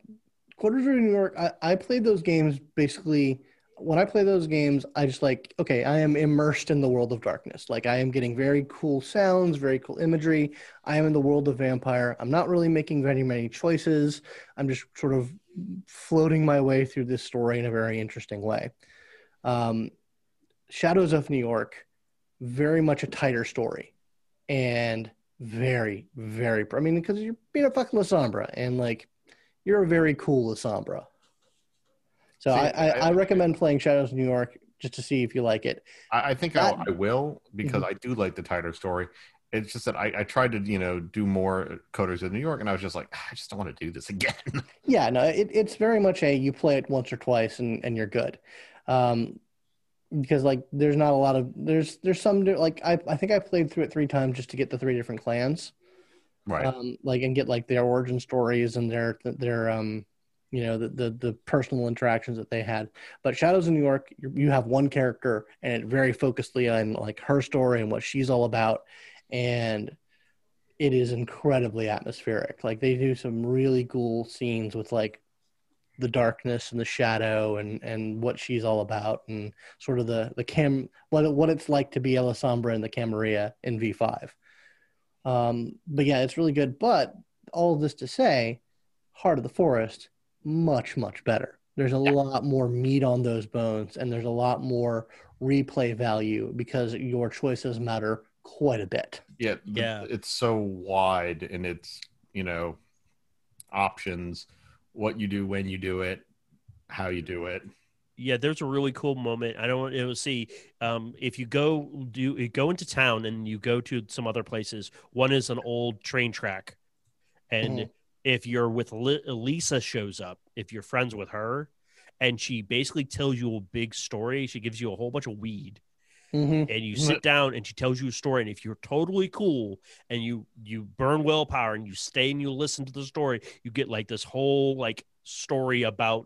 Speaker 3: Coteries of New York. I, I played those games basically when I play those games, I just like okay, I am immersed in the world of darkness. Like I am getting very cool sounds, very cool imagery. I am in the world of vampire. I'm not really making very many choices. I'm just sort of floating my way through this story in a very interesting way. Um, Shadows of New York, very much a tighter story, and very, very. I mean, because you're being a fucking Lasombra, and like, you're a very cool Lasombra. So
Speaker 2: See,
Speaker 3: I, I,
Speaker 2: I-
Speaker 3: I recommend playing Shadows of New York just to see if you like it.
Speaker 2: I, I think
Speaker 3: That-
Speaker 2: I, I will because
Speaker 3: Mm-hmm.
Speaker 2: I do like the tighter story. It's just that I, I tried to, you know, do more Coteries of New York, and I was just like, I just don't want to do this again.
Speaker 3: Yeah, no, it, it's very much a you play it once or twice and, and you're good. Um, because like there's not a lot of there's there's some like I I think I played through it three times just to get the three different clans.
Speaker 2: right.
Speaker 3: um, like and get like their origin stories and their their um you know the the, the personal interactions that they had. But shadows of new york you, have one character and it very focusedly on like her story and what she's all about. And it is incredibly atmospheric. Like they do some really cool scenes with like the darkness and the shadow and and what she's all about and sort of the the cam what what it's like to be a Lasombra in the Camarilla in V5 um, but yeah, it's really good. But all this to say, Heart of the Forest, much, much better. There's a lot more meat on those bones, and there's a lot more replay value because your choices matter quite a bit.
Speaker 2: Yeah,
Speaker 1: Yeah.
Speaker 2: It's so wide in its, you know, options, what you do, when you do it, how you do it.
Speaker 1: yeah there's a really cool moment i don't it was see um if you go do you go into town and you go to some other places one is an old train track and
Speaker 3: Mhm.
Speaker 1: If you're with Li- lisa shows up if you're friends with her and she basically tells you a big story she gives you a whole bunch of weed
Speaker 3: Mm-hmm.
Speaker 1: and you sit down and she tells you a story and if you're totally cool and you you burn willpower and you stay and you listen to the story you get like this whole like story about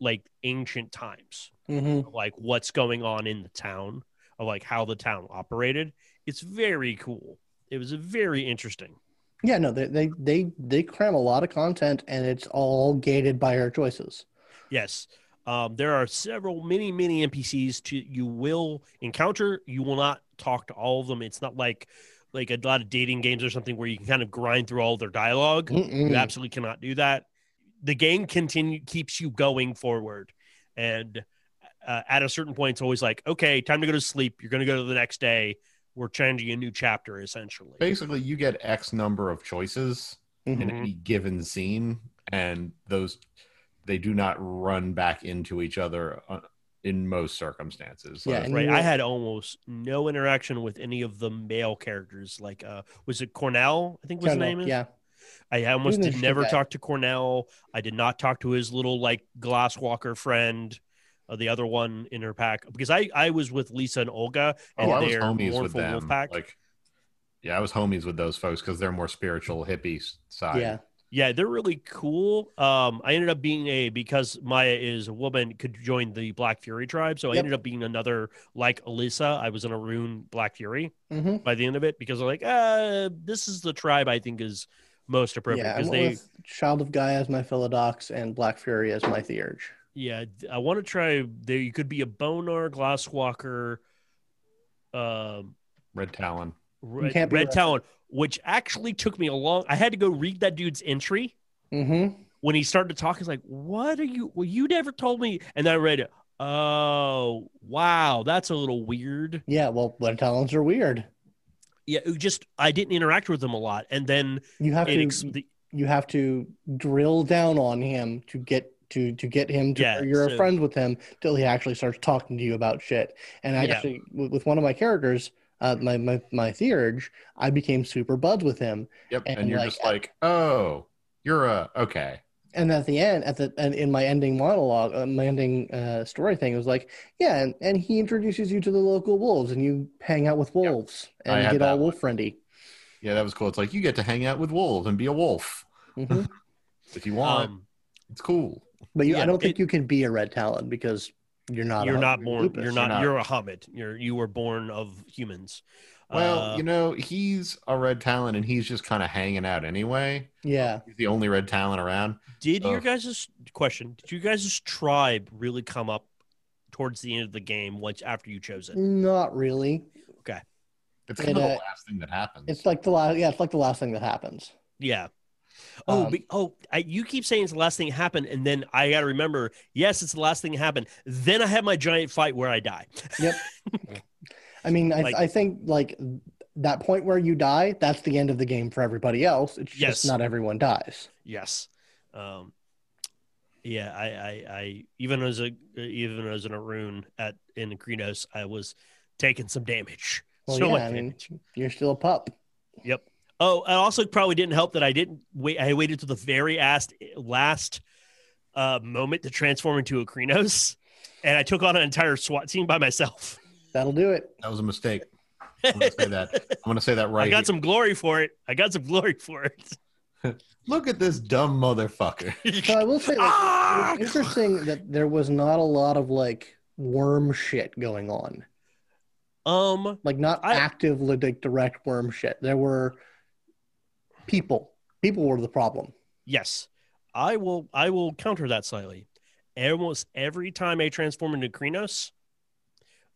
Speaker 1: like ancient times
Speaker 3: Mm-hmm.
Speaker 1: like what's going on in the town of like how the town operated it's very cool it was very interesting
Speaker 3: Yeah, no, they, they they they cram a lot of content, and it's all gated by our choices.
Speaker 1: yes um, there are several many many npcs to you will encounter you will not talk to all of them it's not like like a lot of dating games or something where you can kind of grind through all their dialogue
Speaker 3: Mm-mm.
Speaker 1: You absolutely cannot do that. The game continue keeps you going forward, and uh, at a certain point, it's always like, okay, time to go to sleep. You're going to go to the next day. We're changing a new chapter, essentially.
Speaker 2: Basically, you get X number of choices in
Speaker 3: Mhm.
Speaker 2: any given scene, and those they do not run back into each other uh, in most circumstances.
Speaker 3: Yeah,
Speaker 2: Like,
Speaker 1: right.
Speaker 3: you
Speaker 1: I had almost no interaction with any of the male characters. Like, uh, was it Cornell? I think was his
Speaker 3: Kinda,
Speaker 1: name is.
Speaker 3: yeah.
Speaker 1: I almost did never
Speaker 3: guy.
Speaker 1: talk to Cornell. I did not talk to his little like glasswalker friend, uh, the other one in her pack, because I I was with Lisa and Olga,
Speaker 2: oh,
Speaker 1: and
Speaker 2: I was
Speaker 1: they're
Speaker 2: homies with them.
Speaker 1: wolf pack.
Speaker 2: Like, yeah, I was homies with those folks because they're more spiritual hippie side.
Speaker 3: Yeah.
Speaker 1: Yeah, they're really cool. Um, I ended up being a because Maia is a woman could join the Black Fury tribe, so I ended up being another like Alyssa. I was in a rune Black Fury
Speaker 3: hmm
Speaker 1: by the end of it because I'm like, uh, this is the tribe I think is most appropriate
Speaker 3: Yeah. I
Speaker 1: because
Speaker 3: went
Speaker 1: they
Speaker 3: with Child of Gaia as my Philodox and Black Fury as my Theurge.
Speaker 1: Yeah, I want to try. There, you could be a Bone Gnawer, Glasswalker, um,
Speaker 2: Red Talon.
Speaker 1: Red,
Speaker 3: can't be
Speaker 1: Red
Speaker 3: Red
Speaker 1: Talon, which actually took me a long. I had to go read that dude's entry
Speaker 3: Mm-hmm.
Speaker 1: when he started to talk. He's like, "What are you? Well, you never told me." And then I read it. Oh, wow, that's a little weird.
Speaker 3: Yeah. Well, Red Talons are weird.
Speaker 1: Yeah, it just I didn't interact with him a lot, and then
Speaker 3: You have to.
Speaker 1: ex- the,
Speaker 3: you have to drill down on him to get to to get him to
Speaker 1: Yeah,
Speaker 3: you're
Speaker 1: so-
Speaker 3: a friend with him till he actually starts talking to you about shit. And I
Speaker 1: Yeah.
Speaker 3: actually with, with one of my characters, uh, my my my Theurge, I became super buds with him.
Speaker 2: Yep. And,
Speaker 3: And,
Speaker 2: you're
Speaker 3: like,
Speaker 2: just like, oh, you're a okay.
Speaker 3: And at the end, at the and in my ending monologue, uh, my ending uh, story thing, it was like, yeah, and, and he introduces you to the local wolves, and you hang out with wolves
Speaker 2: I
Speaker 3: and get all wolf friendly.
Speaker 2: Yeah, that was cool. It's like you get to hang out with wolves and be a wolf
Speaker 3: hmm
Speaker 2: if you want.
Speaker 1: um,
Speaker 2: it's cool.
Speaker 3: But you,
Speaker 1: Yeah,
Speaker 3: I don't think you can be a red talon because you're not.
Speaker 1: you're
Speaker 3: a,
Speaker 1: not born.
Speaker 3: lupus.
Speaker 1: You're not.
Speaker 2: not.
Speaker 1: You're a Homid. You're you were born of humans.
Speaker 2: Well,
Speaker 1: Uh,
Speaker 2: you know, he's a red talon and he's just kind of hanging out anyway.
Speaker 3: Yeah.
Speaker 2: He's the only red talon around.
Speaker 1: Did your guys' question? Did you guys' tribe really come up towards the end of the game once after you chose it?
Speaker 3: Not really.
Speaker 2: Okay, it's
Speaker 3: It,
Speaker 2: of the
Speaker 3: uh,
Speaker 2: last thing that happens.
Speaker 3: It's like the last. Yeah, it's like the last thing that happens.
Speaker 1: Yeah. Oh,
Speaker 3: Um,
Speaker 1: be, oh! I, you keep saying it's the last thing that happened, and then I got to remember. Yes, it's the last thing that happened. Then I have my giant fight where I die.
Speaker 3: Yep. I mean, I,
Speaker 1: Like-
Speaker 3: I think like that point where you die, that's the end of the game for everybody else. It's
Speaker 1: Yes.
Speaker 3: just not everyone dies.
Speaker 1: Yes. Um, yeah, I, I, I, even as a, even as an Ahroun at in Crinos, I was taking some damage.
Speaker 3: Well,
Speaker 1: so
Speaker 3: yeah, I mean,
Speaker 1: damage.
Speaker 3: you're still a pup.
Speaker 1: Oh, it also probably didn't help that I didn't wait. I waited to the very last last uh, moment to transform into a Crinos, and I took on an entire SWAT team by myself.
Speaker 3: That'll do it.
Speaker 2: that was a mistake. I'm gonna say that. I'm gonna say that right.
Speaker 1: I got
Speaker 2: here.
Speaker 1: some glory for it. I got some glory for it.
Speaker 2: Look at this dumb motherfucker.
Speaker 3: So I will say, like,
Speaker 1: Ah!
Speaker 3: it's interesting that there was not a lot of like worm shit going on.
Speaker 1: Um,
Speaker 3: Like not
Speaker 1: I-
Speaker 3: active like direct worm shit. There were people. People were the problem.
Speaker 1: yes, I will. I will counter that slightly. Almost every time I transform into Crinos,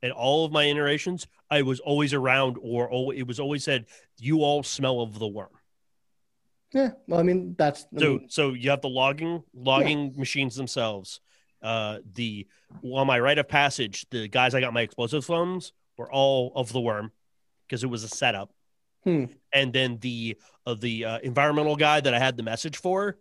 Speaker 1: in all of my iterations, I was always around, or al- it was always said, "You all smell of the worm."
Speaker 3: Yeah. Well, I mean, that's I
Speaker 1: So,
Speaker 3: mean,
Speaker 1: so you have the logging logging machines themselves. Uh, the on my rite of passage, the guys I got my explosive phones were all of the worm because it was a setup.
Speaker 3: Hmm.
Speaker 1: And then the uh, the uh, environmental guy that I had the message for,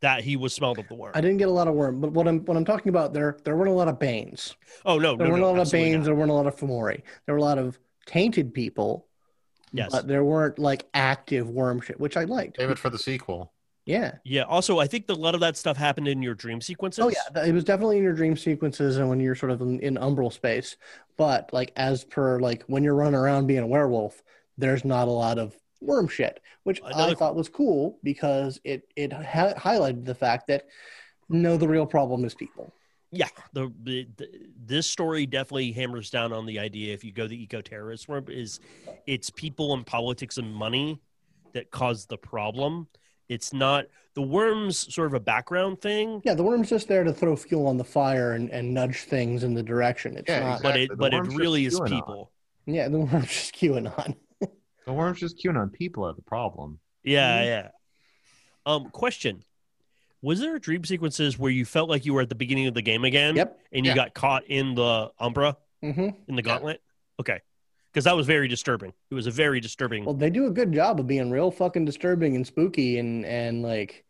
Speaker 1: that he was smelled of the worm.
Speaker 3: I didn't get a lot of worm, but what I'm what I'm talking about there there weren't a lot of banes.
Speaker 1: oh no,
Speaker 3: There
Speaker 1: no,
Speaker 3: weren't
Speaker 1: no,
Speaker 3: a lot of
Speaker 1: absolutely
Speaker 3: banes.
Speaker 1: not.
Speaker 3: There weren't a lot of Fomori. There were a lot of tainted people.
Speaker 1: Yes.
Speaker 3: But there weren't like active worm shit, which I liked.
Speaker 2: Save it for the sequel.
Speaker 3: Yeah.
Speaker 1: Yeah. Also, I think a lot of that stuff happened in your dream sequences.
Speaker 3: Oh yeah, it was definitely in your dream sequences and when you're sort of in, in umbral space. But like as per like when you're running around being a werewolf, there's not a lot of worm shit, which I thought was cool because it it ha- highlighted the fact that no, the real problem is people.
Speaker 1: yeah the, the, the this story definitely hammers down on the idea if you go the eco-terrorist route is it's people and politics and money that cause the problem it's not the worms sort of a background thing
Speaker 3: Yeah, the worm's just there to throw fuel on the fire and, and nudge things in the direction. It's
Speaker 2: Yeah,
Speaker 3: not.
Speaker 1: but it
Speaker 2: The
Speaker 1: but it really is
Speaker 2: QAnon.
Speaker 1: people
Speaker 3: Yeah, the worm's just QAnon.
Speaker 2: The worm's just QAnon people are the problem.
Speaker 1: yeah
Speaker 3: Mhm.
Speaker 1: yeah um question was there dream sequences where you felt like you were at the beginning of the game again
Speaker 3: Yep.
Speaker 1: and you
Speaker 2: Yeah.
Speaker 1: got caught in the umbra
Speaker 3: hmm
Speaker 1: in the
Speaker 2: Yeah.
Speaker 1: gauntlet okay because that was very disturbing it was a very disturbing
Speaker 3: Well, they do a good job of being real fucking disturbing and spooky and and like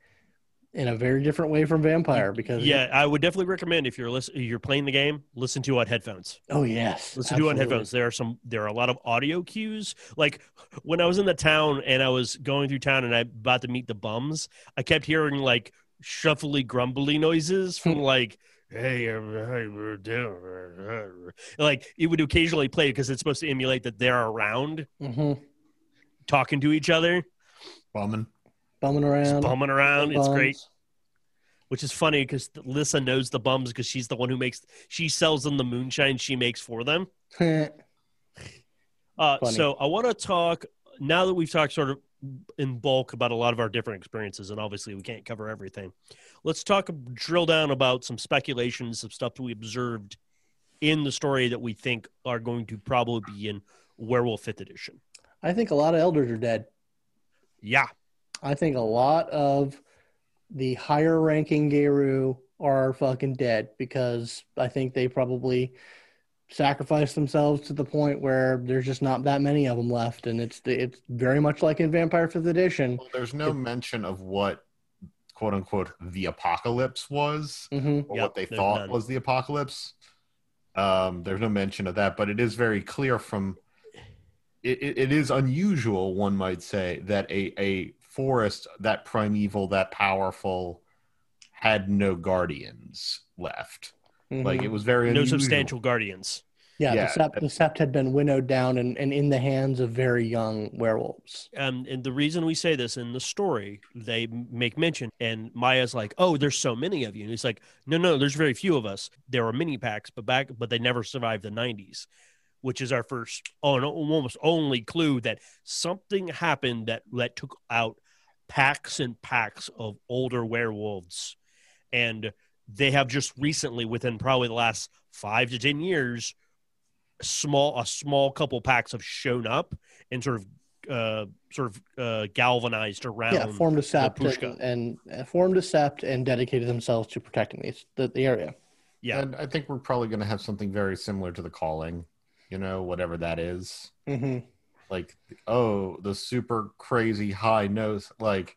Speaker 3: in a very different way from vampire because
Speaker 1: Yeah, I would definitely recommend if you're listen, you're playing the game, listen to it on headphones.
Speaker 3: oh yes
Speaker 1: Listen to it on headphones. There are some. There are a lot of audio cues. Like when I was in the town and I was going through town and I about to meet the bums, I kept hearing like shuffly, grumbly noises from like. Hey, uh, hey, we're doing-" like it would occasionally play because it's supposed to emulate that they're around
Speaker 3: Mhm.
Speaker 1: talking to each other,
Speaker 2: Bumming.
Speaker 3: Bumming around
Speaker 1: bumming around. It's great. which is funny because Lissa knows the bums because she's the one who makes she sells them the moonshine she makes for them. Uh, so I want to talk now that we've talked sort of in bulk about a lot of our different experiences, and obviously we can't cover everything. Let's talk drill down about some speculations of stuff that we observed in the story that we think are going to probably be in Werewolf Fifth Edition.
Speaker 3: I think a lot of elders are dead.
Speaker 1: Yeah,
Speaker 3: I think a lot of the higher ranking Garou are fucking dead because I think they probably sacrificed themselves to the point where there's just not that many of them left, and it's it's very much like in Vampire Fifth Edition.
Speaker 2: Well, there's no mention of what quote unquote the apocalypse was
Speaker 3: hmm
Speaker 2: or
Speaker 1: Yep,
Speaker 2: what they thought
Speaker 1: none.
Speaker 2: was the apocalypse. Um, there's no mention of that, but it is very clear from it, it, it is unusual, one might say, that a, a forest that primeval, that powerful, had no guardians left. Like it was very
Speaker 1: no
Speaker 2: unusual.
Speaker 1: substantial guardians.
Speaker 3: yeah,
Speaker 2: yeah.
Speaker 3: the sept, the sept had been winnowed down and, and in the hands of very young werewolves.
Speaker 1: Um, and the reason we say this in the story, they make mention, and Maya's like, "Oh, there's so many of you," and he's like, "No, no, there's very few of us. There were mini packs, but back, but they never survived the '90s." Which is our first, oh, almost only clue that something happened that that took out packs and packs of older werewolves, and they have just recently, within probably the last five to ten years, small a small couple packs have shown up and sort of uh, sort of uh, galvanized around.
Speaker 3: yeah, formed a sept and, and uh, formed a sept and dedicated themselves to protecting these the, the area.
Speaker 1: yeah,
Speaker 2: And I think we're probably going to have something very similar to the calling, you know, whatever that is.
Speaker 3: hmm
Speaker 2: Like, oh, the super crazy high nose. Like,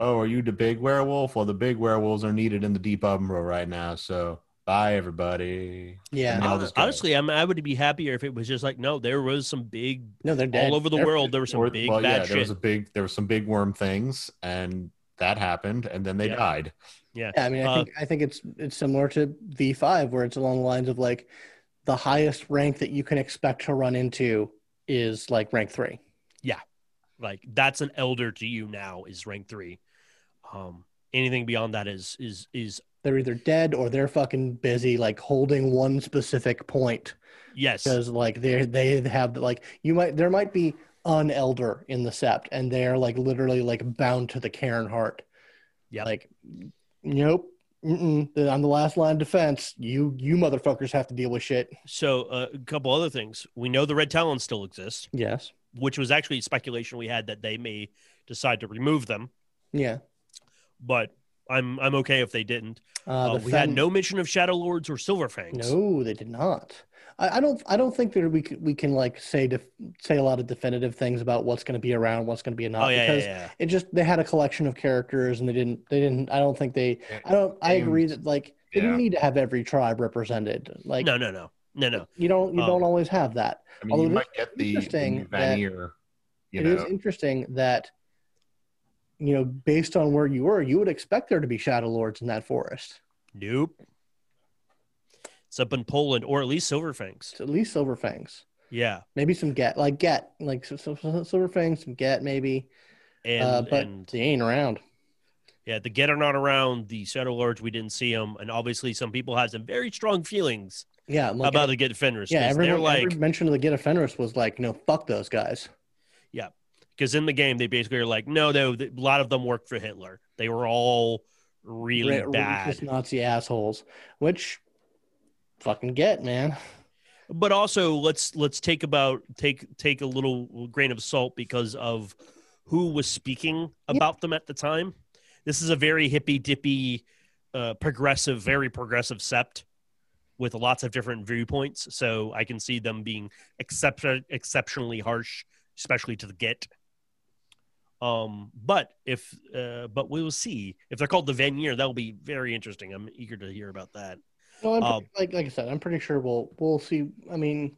Speaker 2: oh, are you the big werewolf? Well, the big werewolves are needed in the deep umbra right now. So, bye, everybody.
Speaker 3: Yeah,
Speaker 2: And I'll
Speaker 1: honestly, I'm, I would be happier if it was just like, no, there was some big
Speaker 3: no, they're dead
Speaker 1: all over the
Speaker 3: They're-
Speaker 1: world. There was some
Speaker 2: Or-
Speaker 1: big
Speaker 2: well,
Speaker 1: bad
Speaker 2: yeah, there
Speaker 1: shit.
Speaker 2: was a big, there was some big worm things, and that happened, and then they
Speaker 1: Yeah.
Speaker 2: died.
Speaker 1: yeah,
Speaker 3: Yeah, I mean, I
Speaker 1: Uh,
Speaker 3: think I think it's it's similar to V five, where it's along the lines of like the highest rank that you can expect to run into is like rank three. Yeah.
Speaker 1: like that's an elder to you now is rank three. Um, anything beyond that is is is
Speaker 3: They're either dead or they're fucking busy, like holding one specific point
Speaker 1: yes,
Speaker 3: because like they they have like you might there might be an elder in the sept and they're like literally like bound to the Caern heart.
Speaker 1: Yep.
Speaker 3: Like, nope. Mm-mm. The- On the last line of defense, you you motherfuckers have to deal with shit.
Speaker 1: So uh, a couple other things. We know the red talons still exist,
Speaker 3: Yes.
Speaker 1: which was actually speculation we had that they may decide to remove them,
Speaker 3: Yeah.
Speaker 1: but I'm I'm okay if they didn't.
Speaker 3: Uh,
Speaker 1: Uh, we had no mention of Shadow Lords or Silver Fangs.
Speaker 3: No, they did not. I, I don't. I don't think that we can, we can like say def, say a lot of definitive things about what's going to be around, what's going to be not.
Speaker 1: Oh yeah, yeah,
Speaker 3: because
Speaker 1: yeah.
Speaker 3: it just they had a collection of characters and they didn't. They didn't. I don't think they. I don't. I agree that like they
Speaker 2: yeah.
Speaker 3: didn't need to have every tribe represented. Like
Speaker 1: no, no, no, no, no.
Speaker 3: you don't. You
Speaker 1: Um,
Speaker 3: don't always have that.
Speaker 2: I mean,
Speaker 3: Although
Speaker 2: you
Speaker 3: it
Speaker 2: might get the, the
Speaker 3: interesting
Speaker 2: new
Speaker 3: that-
Speaker 2: Vanir, you
Speaker 3: It is
Speaker 2: know.
Speaker 3: interesting that you know based on where you were, you would expect there to be shadow lords in that forest.
Speaker 1: Nope. It's up in Poland, or at least Silverfangs.
Speaker 3: It's at least Silverfangs.
Speaker 1: Yeah,
Speaker 3: Maybe some get like get like so, so, so- silver some get maybe.
Speaker 1: and
Speaker 3: uh, but
Speaker 1: and
Speaker 3: they ain't around.
Speaker 1: yeah, the Get are not around. The Shadow Lords, we didn't see them, and obviously some people had some very strong feelings
Speaker 3: Yeah, like,
Speaker 1: about the Get of
Speaker 3: Fenris.
Speaker 1: Yeah, they're
Speaker 3: Everyone,
Speaker 1: like
Speaker 3: every mention of the Get Fenris was like, no, fuck those guys.
Speaker 1: Yeah, because in the game they basically are like, no, no, a lot of them worked for Hitler. They were all really
Speaker 3: Ra-
Speaker 1: bad.
Speaker 3: racist Nazi assholes, which fucking get man.
Speaker 1: but also let's let's take about take take a little grain of salt because of who was speaking
Speaker 3: Yeah.
Speaker 1: about them at the time. This is a very hippy dippy, uh, progressive, very progressive sept with lots of different viewpoints. So I can see them being except- exceptionally harsh, especially to the get. Um, but if uh, but we will see if they're called the Vanir. That will be very interesting. I'm eager to hear about that.
Speaker 3: No, I'm
Speaker 1: uh,
Speaker 3: pretty- like like I said, I'm pretty sure we'll we'll see. I mean,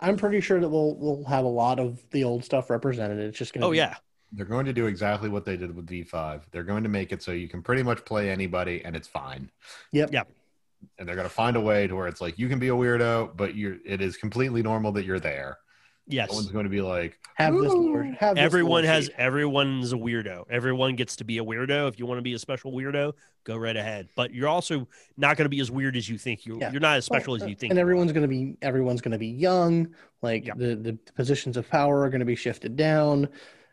Speaker 3: I'm pretty sure that we'll we'll have a lot of the old stuff represented. It's just gonna.
Speaker 1: Oh
Speaker 3: be,
Speaker 1: yeah,
Speaker 2: They're going to do exactly what they did with V5. They're going to make it so you can pretty much play anybody and it's fine.
Speaker 3: Yep.
Speaker 1: Yep.
Speaker 2: And they're going to find a way to where it's like you can be a weirdo, but you're it is completely normal that you're there.
Speaker 1: Yes.
Speaker 2: No one's going to be like,
Speaker 3: Have this.
Speaker 2: Ooh.
Speaker 3: Lord, have this
Speaker 1: Everyone
Speaker 3: Lord
Speaker 1: has
Speaker 3: sheet.
Speaker 1: everyone's a weirdo. Everyone gets to be a weirdo. If you want to be a special weirdo, go right ahead. But you're also not going to be as weird as you think you.
Speaker 3: Yeah.
Speaker 1: You're not as special
Speaker 3: Well,
Speaker 1: as you uh, think.
Speaker 3: And everyone's gonna be everyone's gonna be young. Like
Speaker 1: Yep.
Speaker 3: the the positions of power are gonna be shifted down,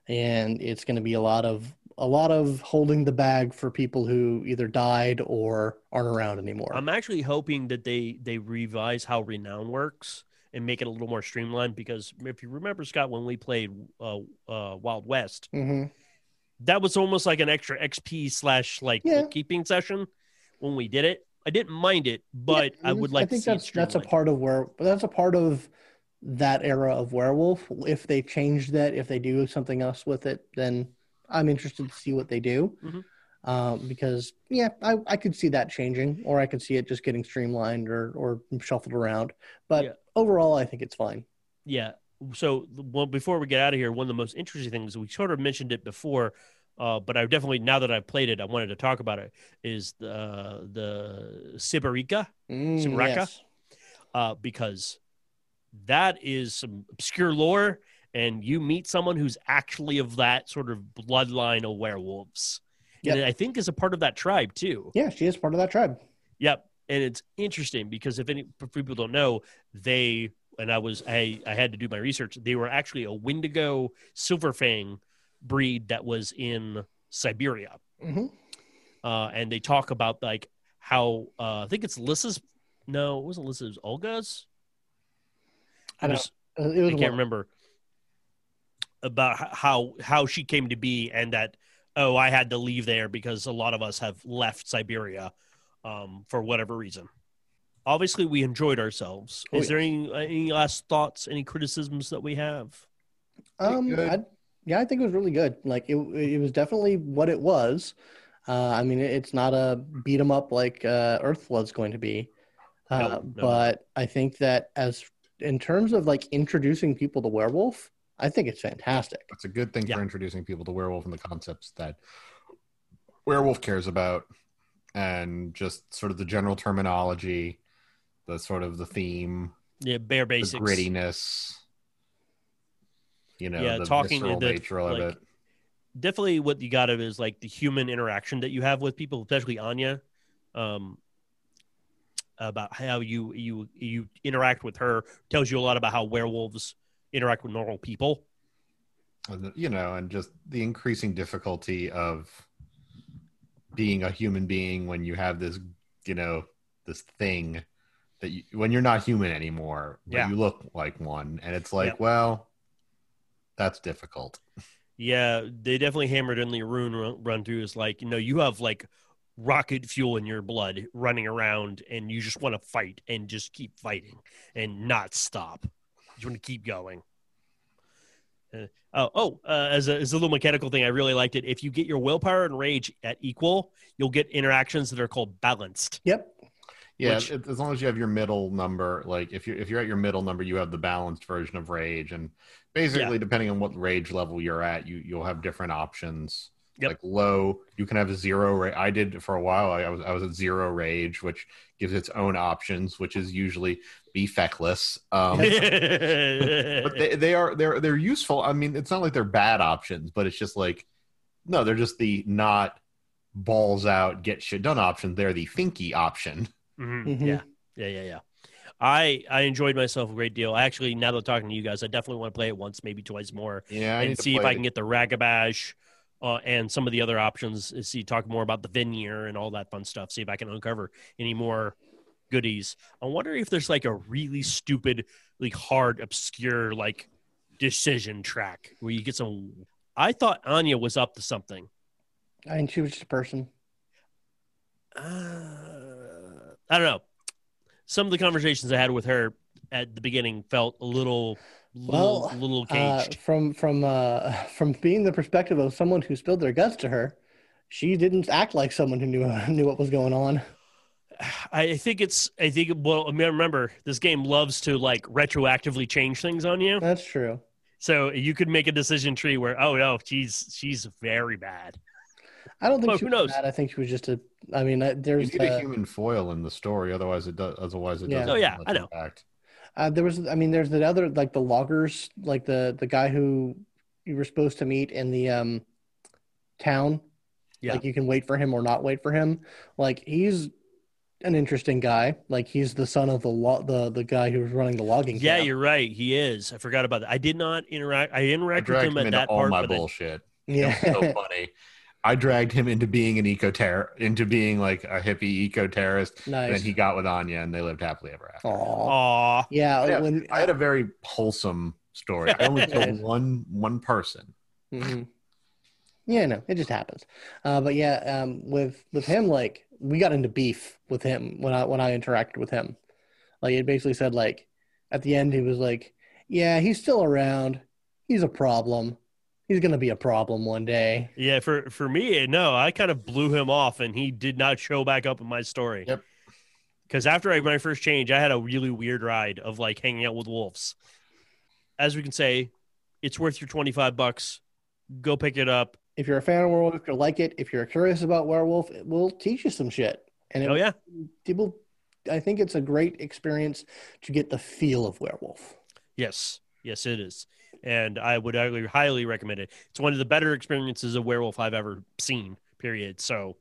Speaker 3: and it's gonna be a lot of a lot of holding the bag for people who either died or aren't around anymore.
Speaker 1: I'm actually hoping that they they revise how renown works and make it a little more streamlined because if you remember Scott when we played uh, uh, Wild West
Speaker 3: hmm
Speaker 1: that was almost like an extra XP slash like
Speaker 3: Yeah.
Speaker 1: bookkeeping session when we did it I didn't mind it but
Speaker 3: Yeah,
Speaker 1: I would like
Speaker 3: I think
Speaker 1: to see
Speaker 3: that's that's a part of where that's a part of that era of werewolf. If they change that, if they do something else with it, then I'm interested to see what they do.
Speaker 1: Mhm.
Speaker 3: Um, because yeah, I, I could see that changing, or I could see it just getting streamlined or or shuffled around. But
Speaker 1: Yeah.
Speaker 3: overall, I think it's fine.
Speaker 1: Yeah. So, well, before we get out of here, one of the most interesting things we sort of mentioned it before, uh, but I definitely now that I've played it, I wanted to talk about it. Is the the Siberica
Speaker 3: Mm,
Speaker 1: Sibraka?
Speaker 3: yes.
Speaker 1: uh, because that is some obscure lore, and you meet someone who's actually of that sort of bloodline of werewolves. And I think is a part of that tribe too.
Speaker 3: Yeah, she is part of that tribe.
Speaker 1: Yep. And it's interesting because if any if people don't know, they and I was I I had to do my research. They were actually a Wendigo Silverfang breed that was in Siberia.
Speaker 3: hmm
Speaker 1: Uh, and they talk about like how uh, I think it's Lissa's. No, it wasn't Lissa's. Olga's.
Speaker 3: I
Speaker 1: It
Speaker 3: know.
Speaker 1: was-
Speaker 3: Uh, was
Speaker 1: I can't
Speaker 3: one-
Speaker 1: remember about how how she came to be and that oh I had to leave there because a lot of us have left Siberia um, for whatever reason. Obviously, we enjoyed ourselves.
Speaker 3: Oh,
Speaker 1: Is there any any last thoughts, any criticisms that we have?
Speaker 3: Um,
Speaker 2: good.
Speaker 3: I, yeah, I think it was really good. Like it, it was definitely what it was. Uh, I mean, it's not a beat 'em up like uh, Earthblood's going to be, uh,
Speaker 1: No, no.
Speaker 3: but I think that as in terms of like introducing people to werewolf, I think it's fantastic.
Speaker 2: It's a good thing
Speaker 1: Yeah.
Speaker 2: for introducing people to werewolf and the concepts that werewolf cares about, and just sort of the general terminology, the sort of the theme,
Speaker 1: Yeah, bare
Speaker 2: the
Speaker 1: basics.
Speaker 2: grittiness. You know,
Speaker 1: Yeah,
Speaker 2: the
Speaker 1: talking
Speaker 2: visceral
Speaker 1: the-
Speaker 2: nature of it.
Speaker 1: definitely what you got of is like the human interaction that you have with people, especially Anya, um, about how you you you interact with her tells you a lot about how werewolves interact with normal people.
Speaker 2: You know, and just the increasing difficulty of being a human being when you have this, you know, this thing that you, when you're not human anymore, but
Speaker 1: Yeah.
Speaker 2: you look like one, and it's like,
Speaker 1: Yep.
Speaker 2: well, that's difficult.
Speaker 1: Yeah, they definitely hammered in the rune run, run through is like you know you have like rocket fuel in your blood running around and you just want to fight and just keep fighting and not stop. You just want to keep going. Uh, oh, oh uh, as, a, as a little mechanical thing, I really liked it. If you get your willpower and rage at equal, you'll get interactions that are called balanced.
Speaker 3: Yep.
Speaker 2: Yeah,
Speaker 1: Which-
Speaker 2: as long as you have your middle number, like if you're if you're at your middle number, you have the balanced version of rage, and basically, depending on what rage level you're at, you you'll have different options.
Speaker 1: Yep.
Speaker 2: Like low, you can have a zero rage. I did for a while. I was I was at zero rage, which gives its own options, which is usually be feckless. Um, but they, they are they're they're useful. I mean, it's not like they're bad options, but it's just like no, they're just the not balls out get shit done option. They're the thinky option.
Speaker 1: Mhm.
Speaker 3: Mhm.
Speaker 1: Yeah, yeah, yeah, yeah. I I enjoyed myself a great deal. I actually, now that I'm talking to you guys, I definitely want to play it once, maybe twice more.
Speaker 2: Yeah, I
Speaker 1: and see if
Speaker 2: play
Speaker 1: I
Speaker 2: it
Speaker 1: can get the Ragabash uh, and some of the other options. uh, See, talk more about the Vanir and all that fun stuff. See if I can uncover any more goodies. I wonder if there's like a really stupid, like hard, obscure, like decision track where you get some. I thought Anya was up to something.
Speaker 3: I mean, she was just a person.
Speaker 1: Uh, I don't know. Some of the conversations I had with her at the beginning felt a little,
Speaker 3: Well,
Speaker 1: little, little
Speaker 3: Uh, from from uh, from being the perspective of someone who spilled their guts to her, she didn't act like someone who knew knew what was going on.
Speaker 1: I think it's. I think. Well, I mean, remember, this game loves to like retroactively change things on you.
Speaker 3: That's true.
Speaker 1: So you could make a decision tree where, oh no, she's she's very bad.
Speaker 3: I don't think
Speaker 1: Well,
Speaker 3: she
Speaker 1: who
Speaker 3: was
Speaker 1: knows?
Speaker 3: bad. I think she was just a. I mean, uh,
Speaker 2: You
Speaker 3: there's
Speaker 2: need a
Speaker 3: uh,
Speaker 2: human foil in the story, otherwise it does. Otherwise it
Speaker 3: Yeah.
Speaker 2: doesn't.
Speaker 1: Oh, yeah, I know.
Speaker 2: Impact.
Speaker 3: Uh, there was. I mean, there's the other like the loggers, like the the guy who you were supposed to meet in the um town.
Speaker 1: Yeah.
Speaker 3: Like you can wait for him or not wait for him. Like he's an interesting guy. Like he's the son of the lo- the the guy who was running the logging.
Speaker 1: Yeah,
Speaker 3: camp.
Speaker 1: you're right. He is. I forgot about that. I did not interact. I
Speaker 2: I
Speaker 1: interacted with him
Speaker 2: him
Speaker 1: at
Speaker 2: into
Speaker 1: that
Speaker 2: all
Speaker 1: part,
Speaker 2: my
Speaker 1: but I-
Speaker 2: bullshit.
Speaker 3: yeah.
Speaker 2: It was so funny. I dragged him into being an eco terror, into being like a hippie eco terrorist, and
Speaker 3: nice.
Speaker 2: then he got with Anya, and they lived happily ever after.
Speaker 3: Aw.
Speaker 1: Aw.
Speaker 3: Yeah,
Speaker 2: Yeah,
Speaker 3: when
Speaker 2: I had a very wholesome story. I only killed one one person.
Speaker 3: Mhm. Yeah, no, it just happens. Uh, but yeah, um, with with him, like we got into beef with him when I when I interacted with him. Like it basically said like at the end he was like, "Yeah, he's still around. He's a problem. He's gonna be a problem one day."
Speaker 1: Yeah, for for me, no, I kind of blew him off, and he did not show back up in my story.
Speaker 2: Yep.
Speaker 1: Because after I, my first change, I had a really weird ride of like hanging out with wolves. As we can say, it's worth your twenty five bucks. Go pick it up.
Speaker 3: If you're a fan of werewolf, you'll like it. If you're curious about werewolf, it will teach you some shit. And it,
Speaker 1: Oh yeah,
Speaker 3: people, I think it's a great experience to get the feel of werewolf.
Speaker 1: yes, yes, it is, and I would highly, highly recommend it. It's one of the better experiences of werewolf I've ever seen. Period. So,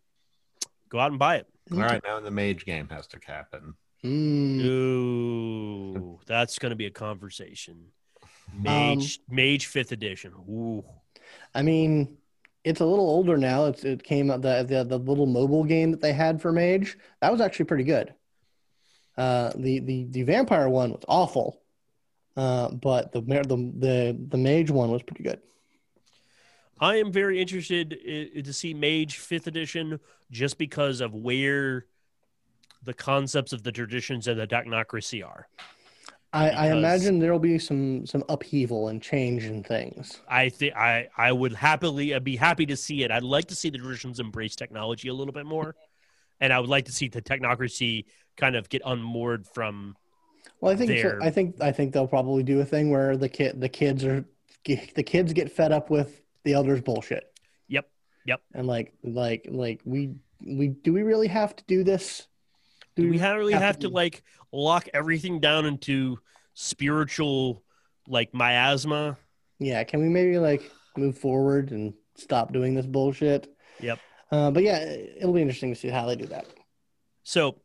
Speaker 1: go out and buy it.
Speaker 2: All right, now the mage game has to happen.
Speaker 3: Mm.
Speaker 1: Ooh, that's going to be a conversation. Mage, Mage Fifth Edition. Ooh.
Speaker 3: I mean, it's a little older now. It's it came out the, the the little mobile game that they had for Mage. That was actually pretty good. Uh, the the the vampire one was awful, uh, but the the the the mage one was pretty good.
Speaker 1: I am very interested to see Mage Fifth Edition just because of where the concepts of the traditions and the technocracy are.
Speaker 3: I, I imagine there'll be some some upheaval and change in things.
Speaker 1: I think I I would happily I'd be happy to see it. I'd like to see the traditions embrace technology a little bit more, and I would like to see the technocracy kind of get unmoored from.
Speaker 3: Well, I think so. I think I think they'll probably do a thing where the kid the kids are the kids get fed up with the elders bullshit.
Speaker 1: Yep, yep.
Speaker 3: And like like like we we do we really have to do this?
Speaker 1: Do we ha- really
Speaker 3: have to
Speaker 1: have to
Speaker 3: be-
Speaker 1: like lock everything down into spiritual like miasma?
Speaker 3: Yeah, can we maybe like move forward and stop doing this bullshit?
Speaker 1: Yep.
Speaker 3: Uh, but yeah, it'll be interesting to see how they do that.
Speaker 1: So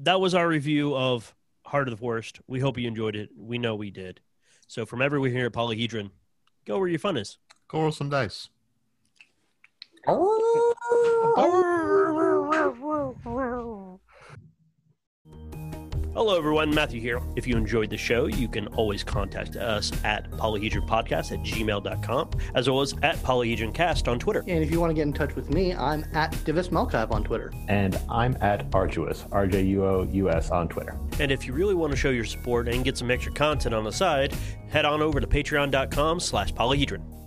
Speaker 1: that was our review of Heart of the Forest. We hope you enjoyed it. We know we did. So from everyone here at Polyhedron, go where your fun is.
Speaker 2: Go roll some dice. Oh. Oh.
Speaker 1: Hello, everyone. Matthew here. If you enjoyed the show, you can always contact us at polyhedronpodcast at gmail.com, as well as at polyhedroncast on Twitter.
Speaker 3: And if you want to get in touch with me, I'm at Divis Melchive on Twitter.
Speaker 4: And I'm at Arduous, R J U O U S on Twitter.
Speaker 1: And if you really want to show your support and get some extra content on the side, head on over to patreon.com slash polyhedron.